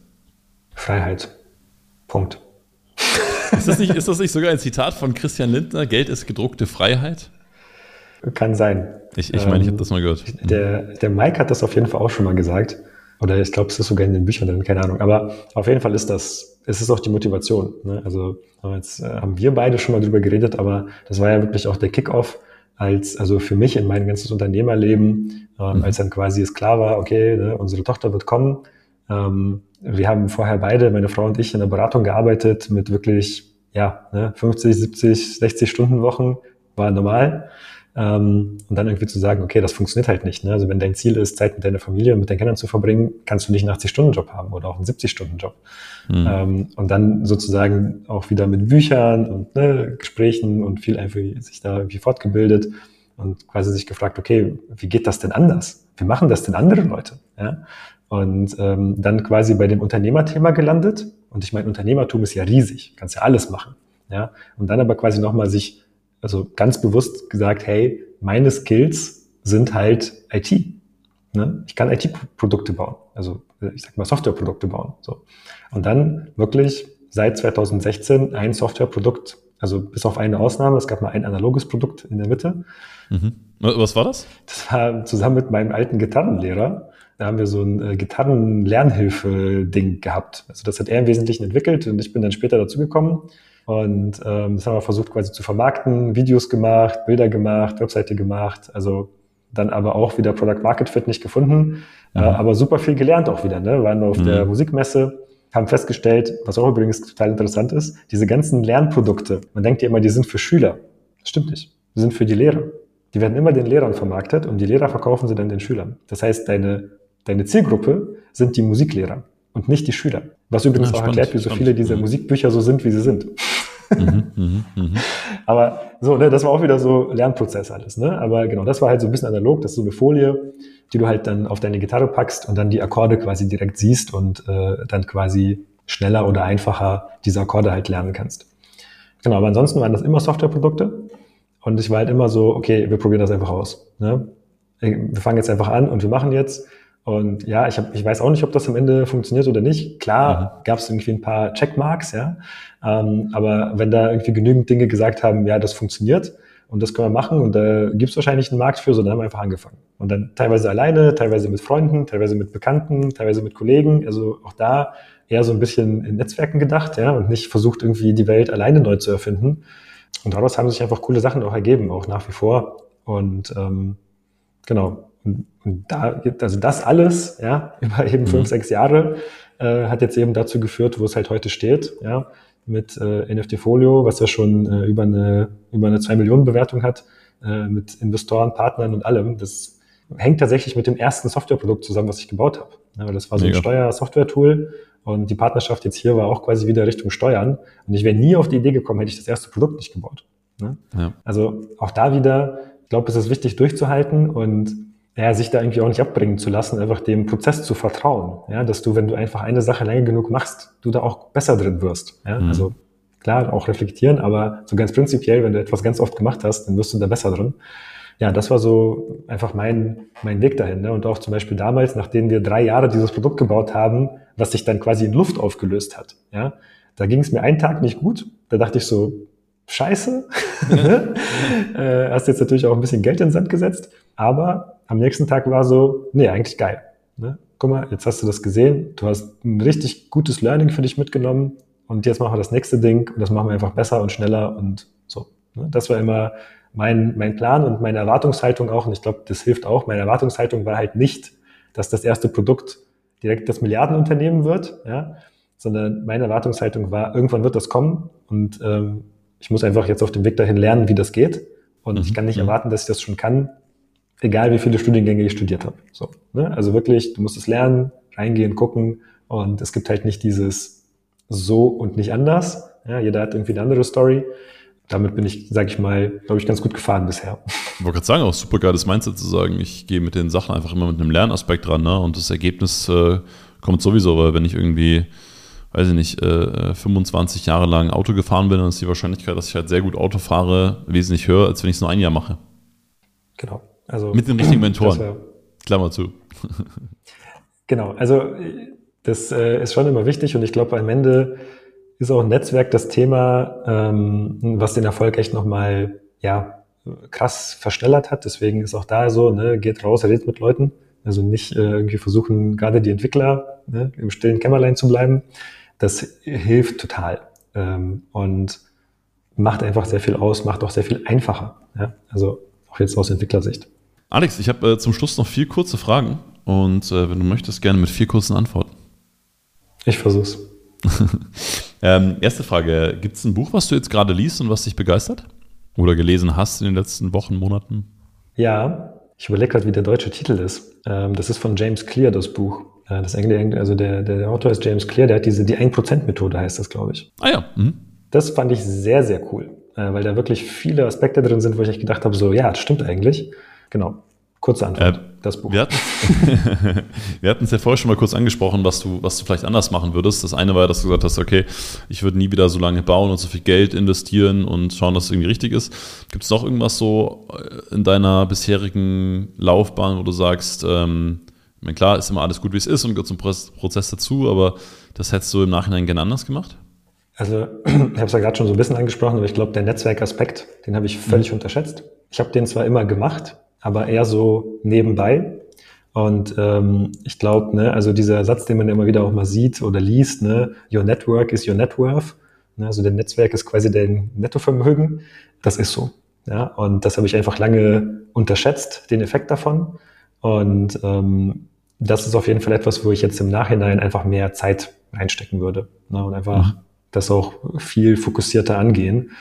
Freiheit. Punkt. Ist das, nicht, ist das nicht sogar ein Zitat von Christian Lindner? Geld ist gedruckte Freiheit? Kann sein. Ich, ich meine, ich habe das mal gehört. Der, der Mike hat das auf jeden Fall auch schon mal gesagt. Oder ich glaube, es ist sogar in den Büchern drin, keine Ahnung. Aber auf jeden Fall ist das, es ist auch die Motivation. Ne? Also jetzt äh, haben wir beide schon mal drüber geredet, aber das war ja wirklich auch der Kickoff als, also für mich in mein ganzes Unternehmerleben, ähm, mhm. als dann quasi es klar war, okay, ne, unsere Tochter wird kommen. Ähm, wir haben vorher beide, meine Frau und ich, in der Beratung gearbeitet mit wirklich, ja, ne, 50, 70, 60 Stunden Wochen, war normal. Ähm, und dann irgendwie zu sagen, okay, das funktioniert halt nicht. Ne? Also wenn dein Ziel ist, Zeit mit deiner Familie und mit deinen Kindern zu verbringen, kannst du nicht einen 80-Stunden-Job haben oder auch einen 70-Stunden-Job. Mhm. Ähm, und dann sozusagen auch wieder mit Büchern und ne, Gesprächen und viel einfach sich da irgendwie fortgebildet und quasi sich gefragt, okay, wie geht das denn anders? Wie machen das denn andere Leute? Ja? Und ähm, dann quasi bei dem Unternehmerthema gelandet. Und ich meine, Unternehmertum ist ja riesig, kannst ja alles machen. Ja? Und dann aber quasi nochmal sich also ganz bewusst gesagt, hey, meine Skills sind halt IT. Ne? Ich kann IT-Produkte bauen, also ich sag mal Softwareprodukte bauen. So. Und dann wirklich seit 2016 ein Softwareprodukt, also bis auf eine Ausnahme, es gab mal ein analoges Produkt in der Mitte. Mhm. Was war das? Das war zusammen mit meinem alten Gitarrenlehrer. Da haben wir so ein äh, Gitarren-Lernhilfe-Ding gehabt. Also das hat er im Wesentlichen entwickelt und ich bin dann später dazugekommen. Und ähm, das haben wir versucht quasi zu vermarkten, Videos gemacht, Bilder gemacht, Webseite gemacht, also dann aber auch wieder Product Market Fit nicht gefunden, mhm. äh, aber super viel gelernt auch wieder. Ne? Wir waren auf mhm. der Musikmesse, haben festgestellt, was auch übrigens total interessant ist, diese ganzen Lernprodukte, man denkt ja immer, die sind für Schüler. Das stimmt nicht. Die sind für die Lehrer. Die werden immer den Lehrern vermarktet und die Lehrer verkaufen sie dann den Schülern. Das heißt, deine, deine Zielgruppe sind die Musiklehrer und nicht die Schüler. Was übrigens ja, auch spannend, erklärt, wie so spannend. viele dieser mhm. Musikbücher so sind, wie sie sind. Mhm, mh, mh. Aber so, ne, das war auch wieder so Lernprozess alles. Ne? Aber genau, das war halt so ein bisschen analog. Das ist so eine Folie, die du halt dann auf deine Gitarre packst und dann die Akkorde quasi direkt siehst und äh, dann quasi schneller oder einfacher diese Akkorde halt lernen kannst. Genau, aber ansonsten waren das immer Softwareprodukte. Und ich war halt immer so, okay, wir probieren das einfach aus. Ne? Wir fangen jetzt einfach an und wir machen jetzt. Und ja, ich, hab, ich weiß auch nicht, ob das am Ende funktioniert oder nicht. Klar mhm. gab es irgendwie ein paar Checkmarks, ja. Ähm, aber wenn da irgendwie genügend Dinge gesagt haben, ja, das funktioniert und das können wir machen und da gibt es wahrscheinlich einen Markt für, so dann haben wir einfach angefangen. Und dann teilweise alleine, teilweise mit Freunden, teilweise mit Bekannten, teilweise mit Kollegen. Also auch da eher so ein bisschen in Netzwerken gedacht, ja, und nicht versucht, irgendwie die Welt alleine neu zu erfinden. Und daraus haben sich einfach coole Sachen auch ergeben, auch nach wie vor. Und ähm, genau, und, und da, also das alles, ja, über eben fünf, mhm. sechs Jahre, äh, hat jetzt eben dazu geführt, wo es halt heute steht, ja, mit äh, NFT Folio, was ja schon äh, über eine über eine 2 Millionen Bewertung hat, äh, mit Investoren, Partnern und allem. Das hängt tatsächlich mit dem ersten Softwareprodukt zusammen, was ich gebaut habe. Ja, das war so ein Steuer-Software-Tool und die Partnerschaft jetzt hier war auch quasi wieder Richtung Steuern. Und ich wäre nie auf die Idee gekommen, hätte ich das erste Produkt nicht gebaut. Ne? Ja. Also auch da wieder, ich glaube, es ist wichtig durchzuhalten und ja, sich da irgendwie auch nicht abbringen zu lassen, einfach dem Prozess zu vertrauen. Ja, dass du, wenn du einfach eine Sache lange genug machst, du da auch besser drin wirst. Ja, mhm. also klar, auch reflektieren, aber so ganz prinzipiell, wenn du etwas ganz oft gemacht hast, dann wirst du da besser drin. Ja, das war so einfach mein, mein Weg dahin. Ne? Und auch zum Beispiel damals, nachdem wir drei Jahre dieses Produkt gebaut haben, was sich dann quasi in Luft aufgelöst hat. Ja, da ging es mir einen Tag nicht gut. Da dachte ich so, scheiße. Äh, hast jetzt natürlich auch ein bisschen Geld in den Sand gesetzt. Aber am nächsten Tag war so, nee, eigentlich geil. Ne? Guck mal, jetzt hast du das gesehen. Du hast ein richtig gutes Learning für dich mitgenommen. Und jetzt machen wir das nächste Ding und das machen wir einfach besser und schneller und so. Ne? Das war immer mein, mein Plan und meine Erwartungshaltung auch. Und ich glaube, das hilft auch. Meine Erwartungshaltung war halt nicht, dass das erste Produkt direkt das Milliardenunternehmen wird, ja, sondern meine Erwartungshaltung war, irgendwann wird das kommen und ähm, ich muss einfach jetzt auf dem Weg dahin lernen, wie das geht. Und mhm. ich kann nicht erwarten, dass ich das schon kann, egal wie viele Studiengänge ich studiert habe. So, ne? Also wirklich, du musst es lernen, reingehen, gucken und es gibt halt nicht dieses so und nicht anders. Ja, jeder hat irgendwie eine andere Story. Damit bin ich, sage ich mal, glaube ich, ganz gut gefahren bisher. Ich wollte gerade sagen, auch super geiles Mindset zu sagen, ich gehe mit den Sachen einfach immer mit einem Lernaspekt ran ne? und das Ergebnis äh, kommt sowieso, weil wenn ich irgendwie weiß ich nicht, äh, 25 Jahre lang Auto gefahren bin, dann ist die Wahrscheinlichkeit, dass ich halt sehr gut Auto fahre, wesentlich höher, als wenn ich es nur ein Jahr mache. Genau. Also, Mit den richtigen Mentoren. Klammer zu. genau, also das äh, ist schon immer wichtig und ich glaube, am Ende ist auch ein Netzwerk das Thema, ähm, was den Erfolg echt nochmal, ja, krass verschnellert hat. Deswegen ist auch da so, ne, geht raus, redet mit Leuten. Also nicht äh, irgendwie versuchen, gerade die Entwickler ne, im stillen Kämmerlein zu bleiben. Das hilft total ähm, und macht einfach sehr viel aus, macht auch sehr viel einfacher. Ja? Also auch jetzt aus Entwicklersicht. Alex, ich habe äh, zum Schluss noch vier kurze Fragen und äh, wenn du möchtest, gerne mit vier kurzen Antworten. Ich versuch's. ähm, erste Frage: Gibt es ein Buch, was du jetzt gerade liest und was dich begeistert? Oder gelesen hast in den letzten Wochen, Monaten? Ja, ich überlege gerade, wie der deutsche Titel ist. Ähm, das ist von James Clear, das Buch. Äh, das Engl also der, der Autor ist James Clear, der hat diese, die 1%-Methode heißt das, glaube ich. Ah ja. Mhm. Das fand ich sehr, sehr cool, äh, weil da wirklich viele Aspekte drin sind, wo ich echt gedacht habe, so, ja, das stimmt eigentlich. Genau. Kurze Antwort. Äh, das Buch. Wir hatten es ja vorher schon mal kurz angesprochen, was du, was du vielleicht anders machen würdest. Das eine war, dass du gesagt hast, okay, ich würde nie wieder so lange bauen und so viel Geld investieren und schauen, dass es irgendwie richtig ist. Gibt es noch irgendwas so äh, in deiner bisherigen Laufbahn, wo du sagst, ähm, ich meine, klar, ist immer alles gut, wie es ist und gehört zum Prozess dazu, aber das hättest du im Nachhinein gerne anders gemacht? Also, ich habe es ja gerade schon so ein bisschen angesprochen, aber ich glaube, der Netzwerkaspekt, den habe ich völlig mhm. unterschätzt. Ich habe den zwar immer gemacht, aber eher so nebenbei. Und ähm, ich glaube, ne, also dieser Satz, den man immer wieder auch mal sieht oder liest, ne, your network is your net worth. Ne, also dein Netzwerk ist quasi dein Nettovermögen. Das ist so. Ja, und das habe ich einfach lange unterschätzt, den Effekt davon. Und ähm, das ist auf jeden Fall etwas, wo ich jetzt im Nachhinein einfach mehr Zeit reinstecken würde. Ne, und einfach mhm. das auch viel fokussierter angehen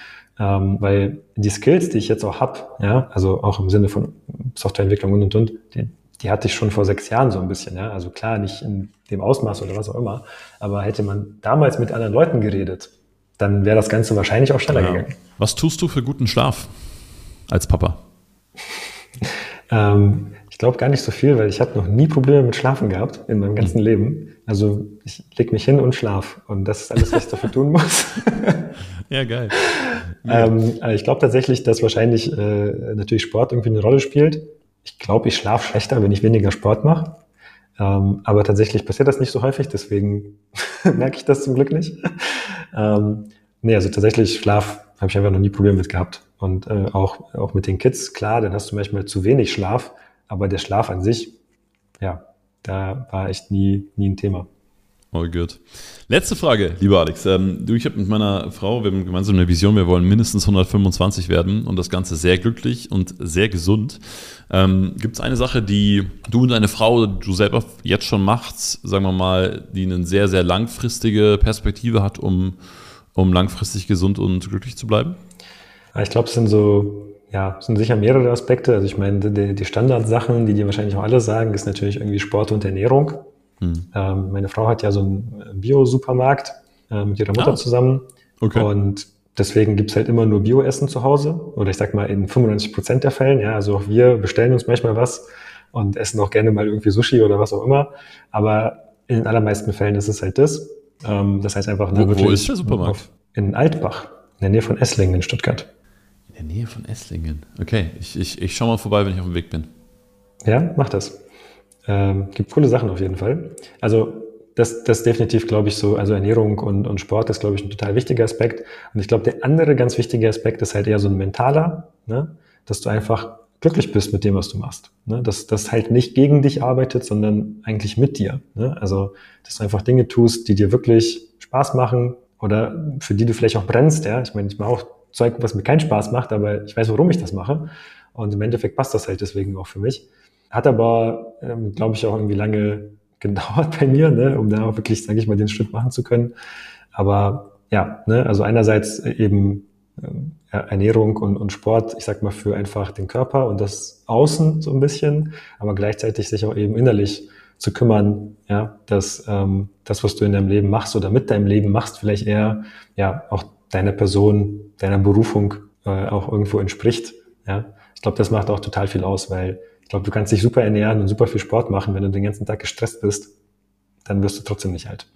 ähm, weil die Skills, die ich jetzt auch habe, ja, also auch im Sinne von Softwareentwicklung und und und, die, die hatte ich schon vor sechs Jahren so ein bisschen, ja. Also klar, nicht in dem Ausmaß oder was auch immer, aber hätte man damals mit anderen Leuten geredet, dann wäre das Ganze wahrscheinlich auch schneller ja. gegangen. Was tust du für guten Schlaf als Papa? ähm, ich glaube gar nicht so viel, weil ich habe noch nie Probleme mit Schlafen gehabt in meinem ganzen mhm. Leben. Also ich leg mich hin und schlaf und das ist alles, was ich dafür tun muss. Ja, geil. Ähm, äh, ich glaube tatsächlich, dass wahrscheinlich äh, natürlich Sport irgendwie eine Rolle spielt. Ich glaube, ich schlafe schlechter, wenn ich weniger Sport mache. Ähm, aber tatsächlich passiert das nicht so häufig, deswegen merke ich das zum Glück nicht. ähm, nee, also tatsächlich Schlaf habe ich einfach noch nie Probleme mit gehabt. Und äh, auch, auch mit den Kids, klar, dann hast du manchmal zu wenig Schlaf, aber der Schlaf an sich, ja, da war echt nie, nie ein Thema. All good. Letzte Frage, lieber Alex. Ähm, du, ich habe mit meiner Frau, wir haben gemeinsam eine Vision, wir wollen mindestens 125 werden und das Ganze sehr glücklich und sehr gesund. Ähm, Gibt es eine Sache, die du und deine Frau, du selber jetzt schon machst, sagen wir mal, die eine sehr, sehr langfristige Perspektive hat, um, um langfristig gesund und glücklich zu bleiben? Ich glaube, es sind so, ja, es sind sicher mehrere Aspekte. Also ich meine, die, die Standardsachen, die dir wahrscheinlich auch alle sagen, ist natürlich irgendwie Sport und Ernährung. Hm. Ähm, meine Frau hat ja so einen Bio-Supermarkt äh, mit ihrer Mutter ah. zusammen. Okay. Und deswegen gibt's halt immer nur Bio-Essen zu Hause. Oder ich sag mal in 95 Prozent der Fällen. Ja, also auch wir bestellen uns manchmal was und essen auch gerne mal irgendwie Sushi oder was auch immer. Aber in den allermeisten Fällen ist es halt das. Ähm, das heißt einfach, wo, wo ist der Supermarkt? in Altbach, in der Nähe von Esslingen in Stuttgart. In der Nähe von Esslingen. Okay, ich, ich, ich schau mal vorbei, wenn ich auf dem Weg bin. Ja, mach das. Ähm, gibt coole Sachen auf jeden Fall. Also das, das definitiv, glaube ich, so, also Ernährung und, und Sport ist, glaube ich, ein total wichtiger Aspekt. Und ich glaube, der andere ganz wichtige Aspekt ist halt eher so ein mentaler, ne? dass du einfach glücklich bist mit dem, was du machst. Ne? Dass das halt nicht gegen dich arbeitet, sondern eigentlich mit dir. Ne? Also, dass du einfach Dinge tust, die dir wirklich Spaß machen oder für die du vielleicht auch brennst. Ja? Ich meine, ich mache auch Zeug, was mir keinen Spaß macht, aber ich weiß, warum ich das mache. Und im Endeffekt passt das halt deswegen auch für mich. Hat aber, ähm, glaube ich, auch irgendwie lange gedauert bei mir, ne, um da auch wirklich, sage ich mal, den Schritt machen zu können. Aber ja, ne, also einerseits eben äh, Ernährung und, und Sport, ich sag mal, für einfach den Körper und das Außen so ein bisschen, aber gleichzeitig sich auch eben innerlich zu kümmern, ja, dass ähm, das, was du in deinem Leben machst oder mit deinem Leben machst, vielleicht eher ja auch deiner Person, deiner Berufung äh, auch irgendwo entspricht. Ja, ich glaube, das macht auch total viel aus, weil glaube, du kannst dich super ernähren und super viel Sport machen. Wenn du den ganzen Tag gestresst bist, dann wirst du trotzdem nicht alt.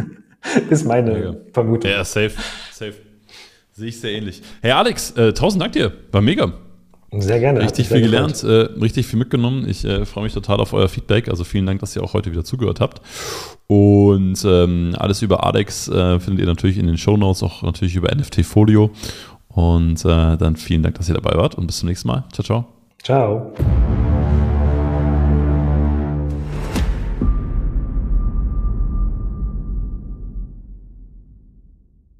ist meine mega. Vermutung. Ja, safe, safe. Sehe ich sehr ähnlich. Hey Alex, äh, tausend Dank dir. War mega. Sehr gerne. Richtig viel gelernt, äh, richtig viel mitgenommen. Ich äh, freue mich total auf euer Feedback. Also vielen Dank, dass ihr auch heute wieder zugehört habt. Und ähm, alles über Alex äh, findet ihr natürlich in den Show Notes, auch natürlich über NFT Folio. Und äh, dann vielen Dank, dass ihr dabei wart und bis zum nächsten Mal. Ciao, ciao. Ciao.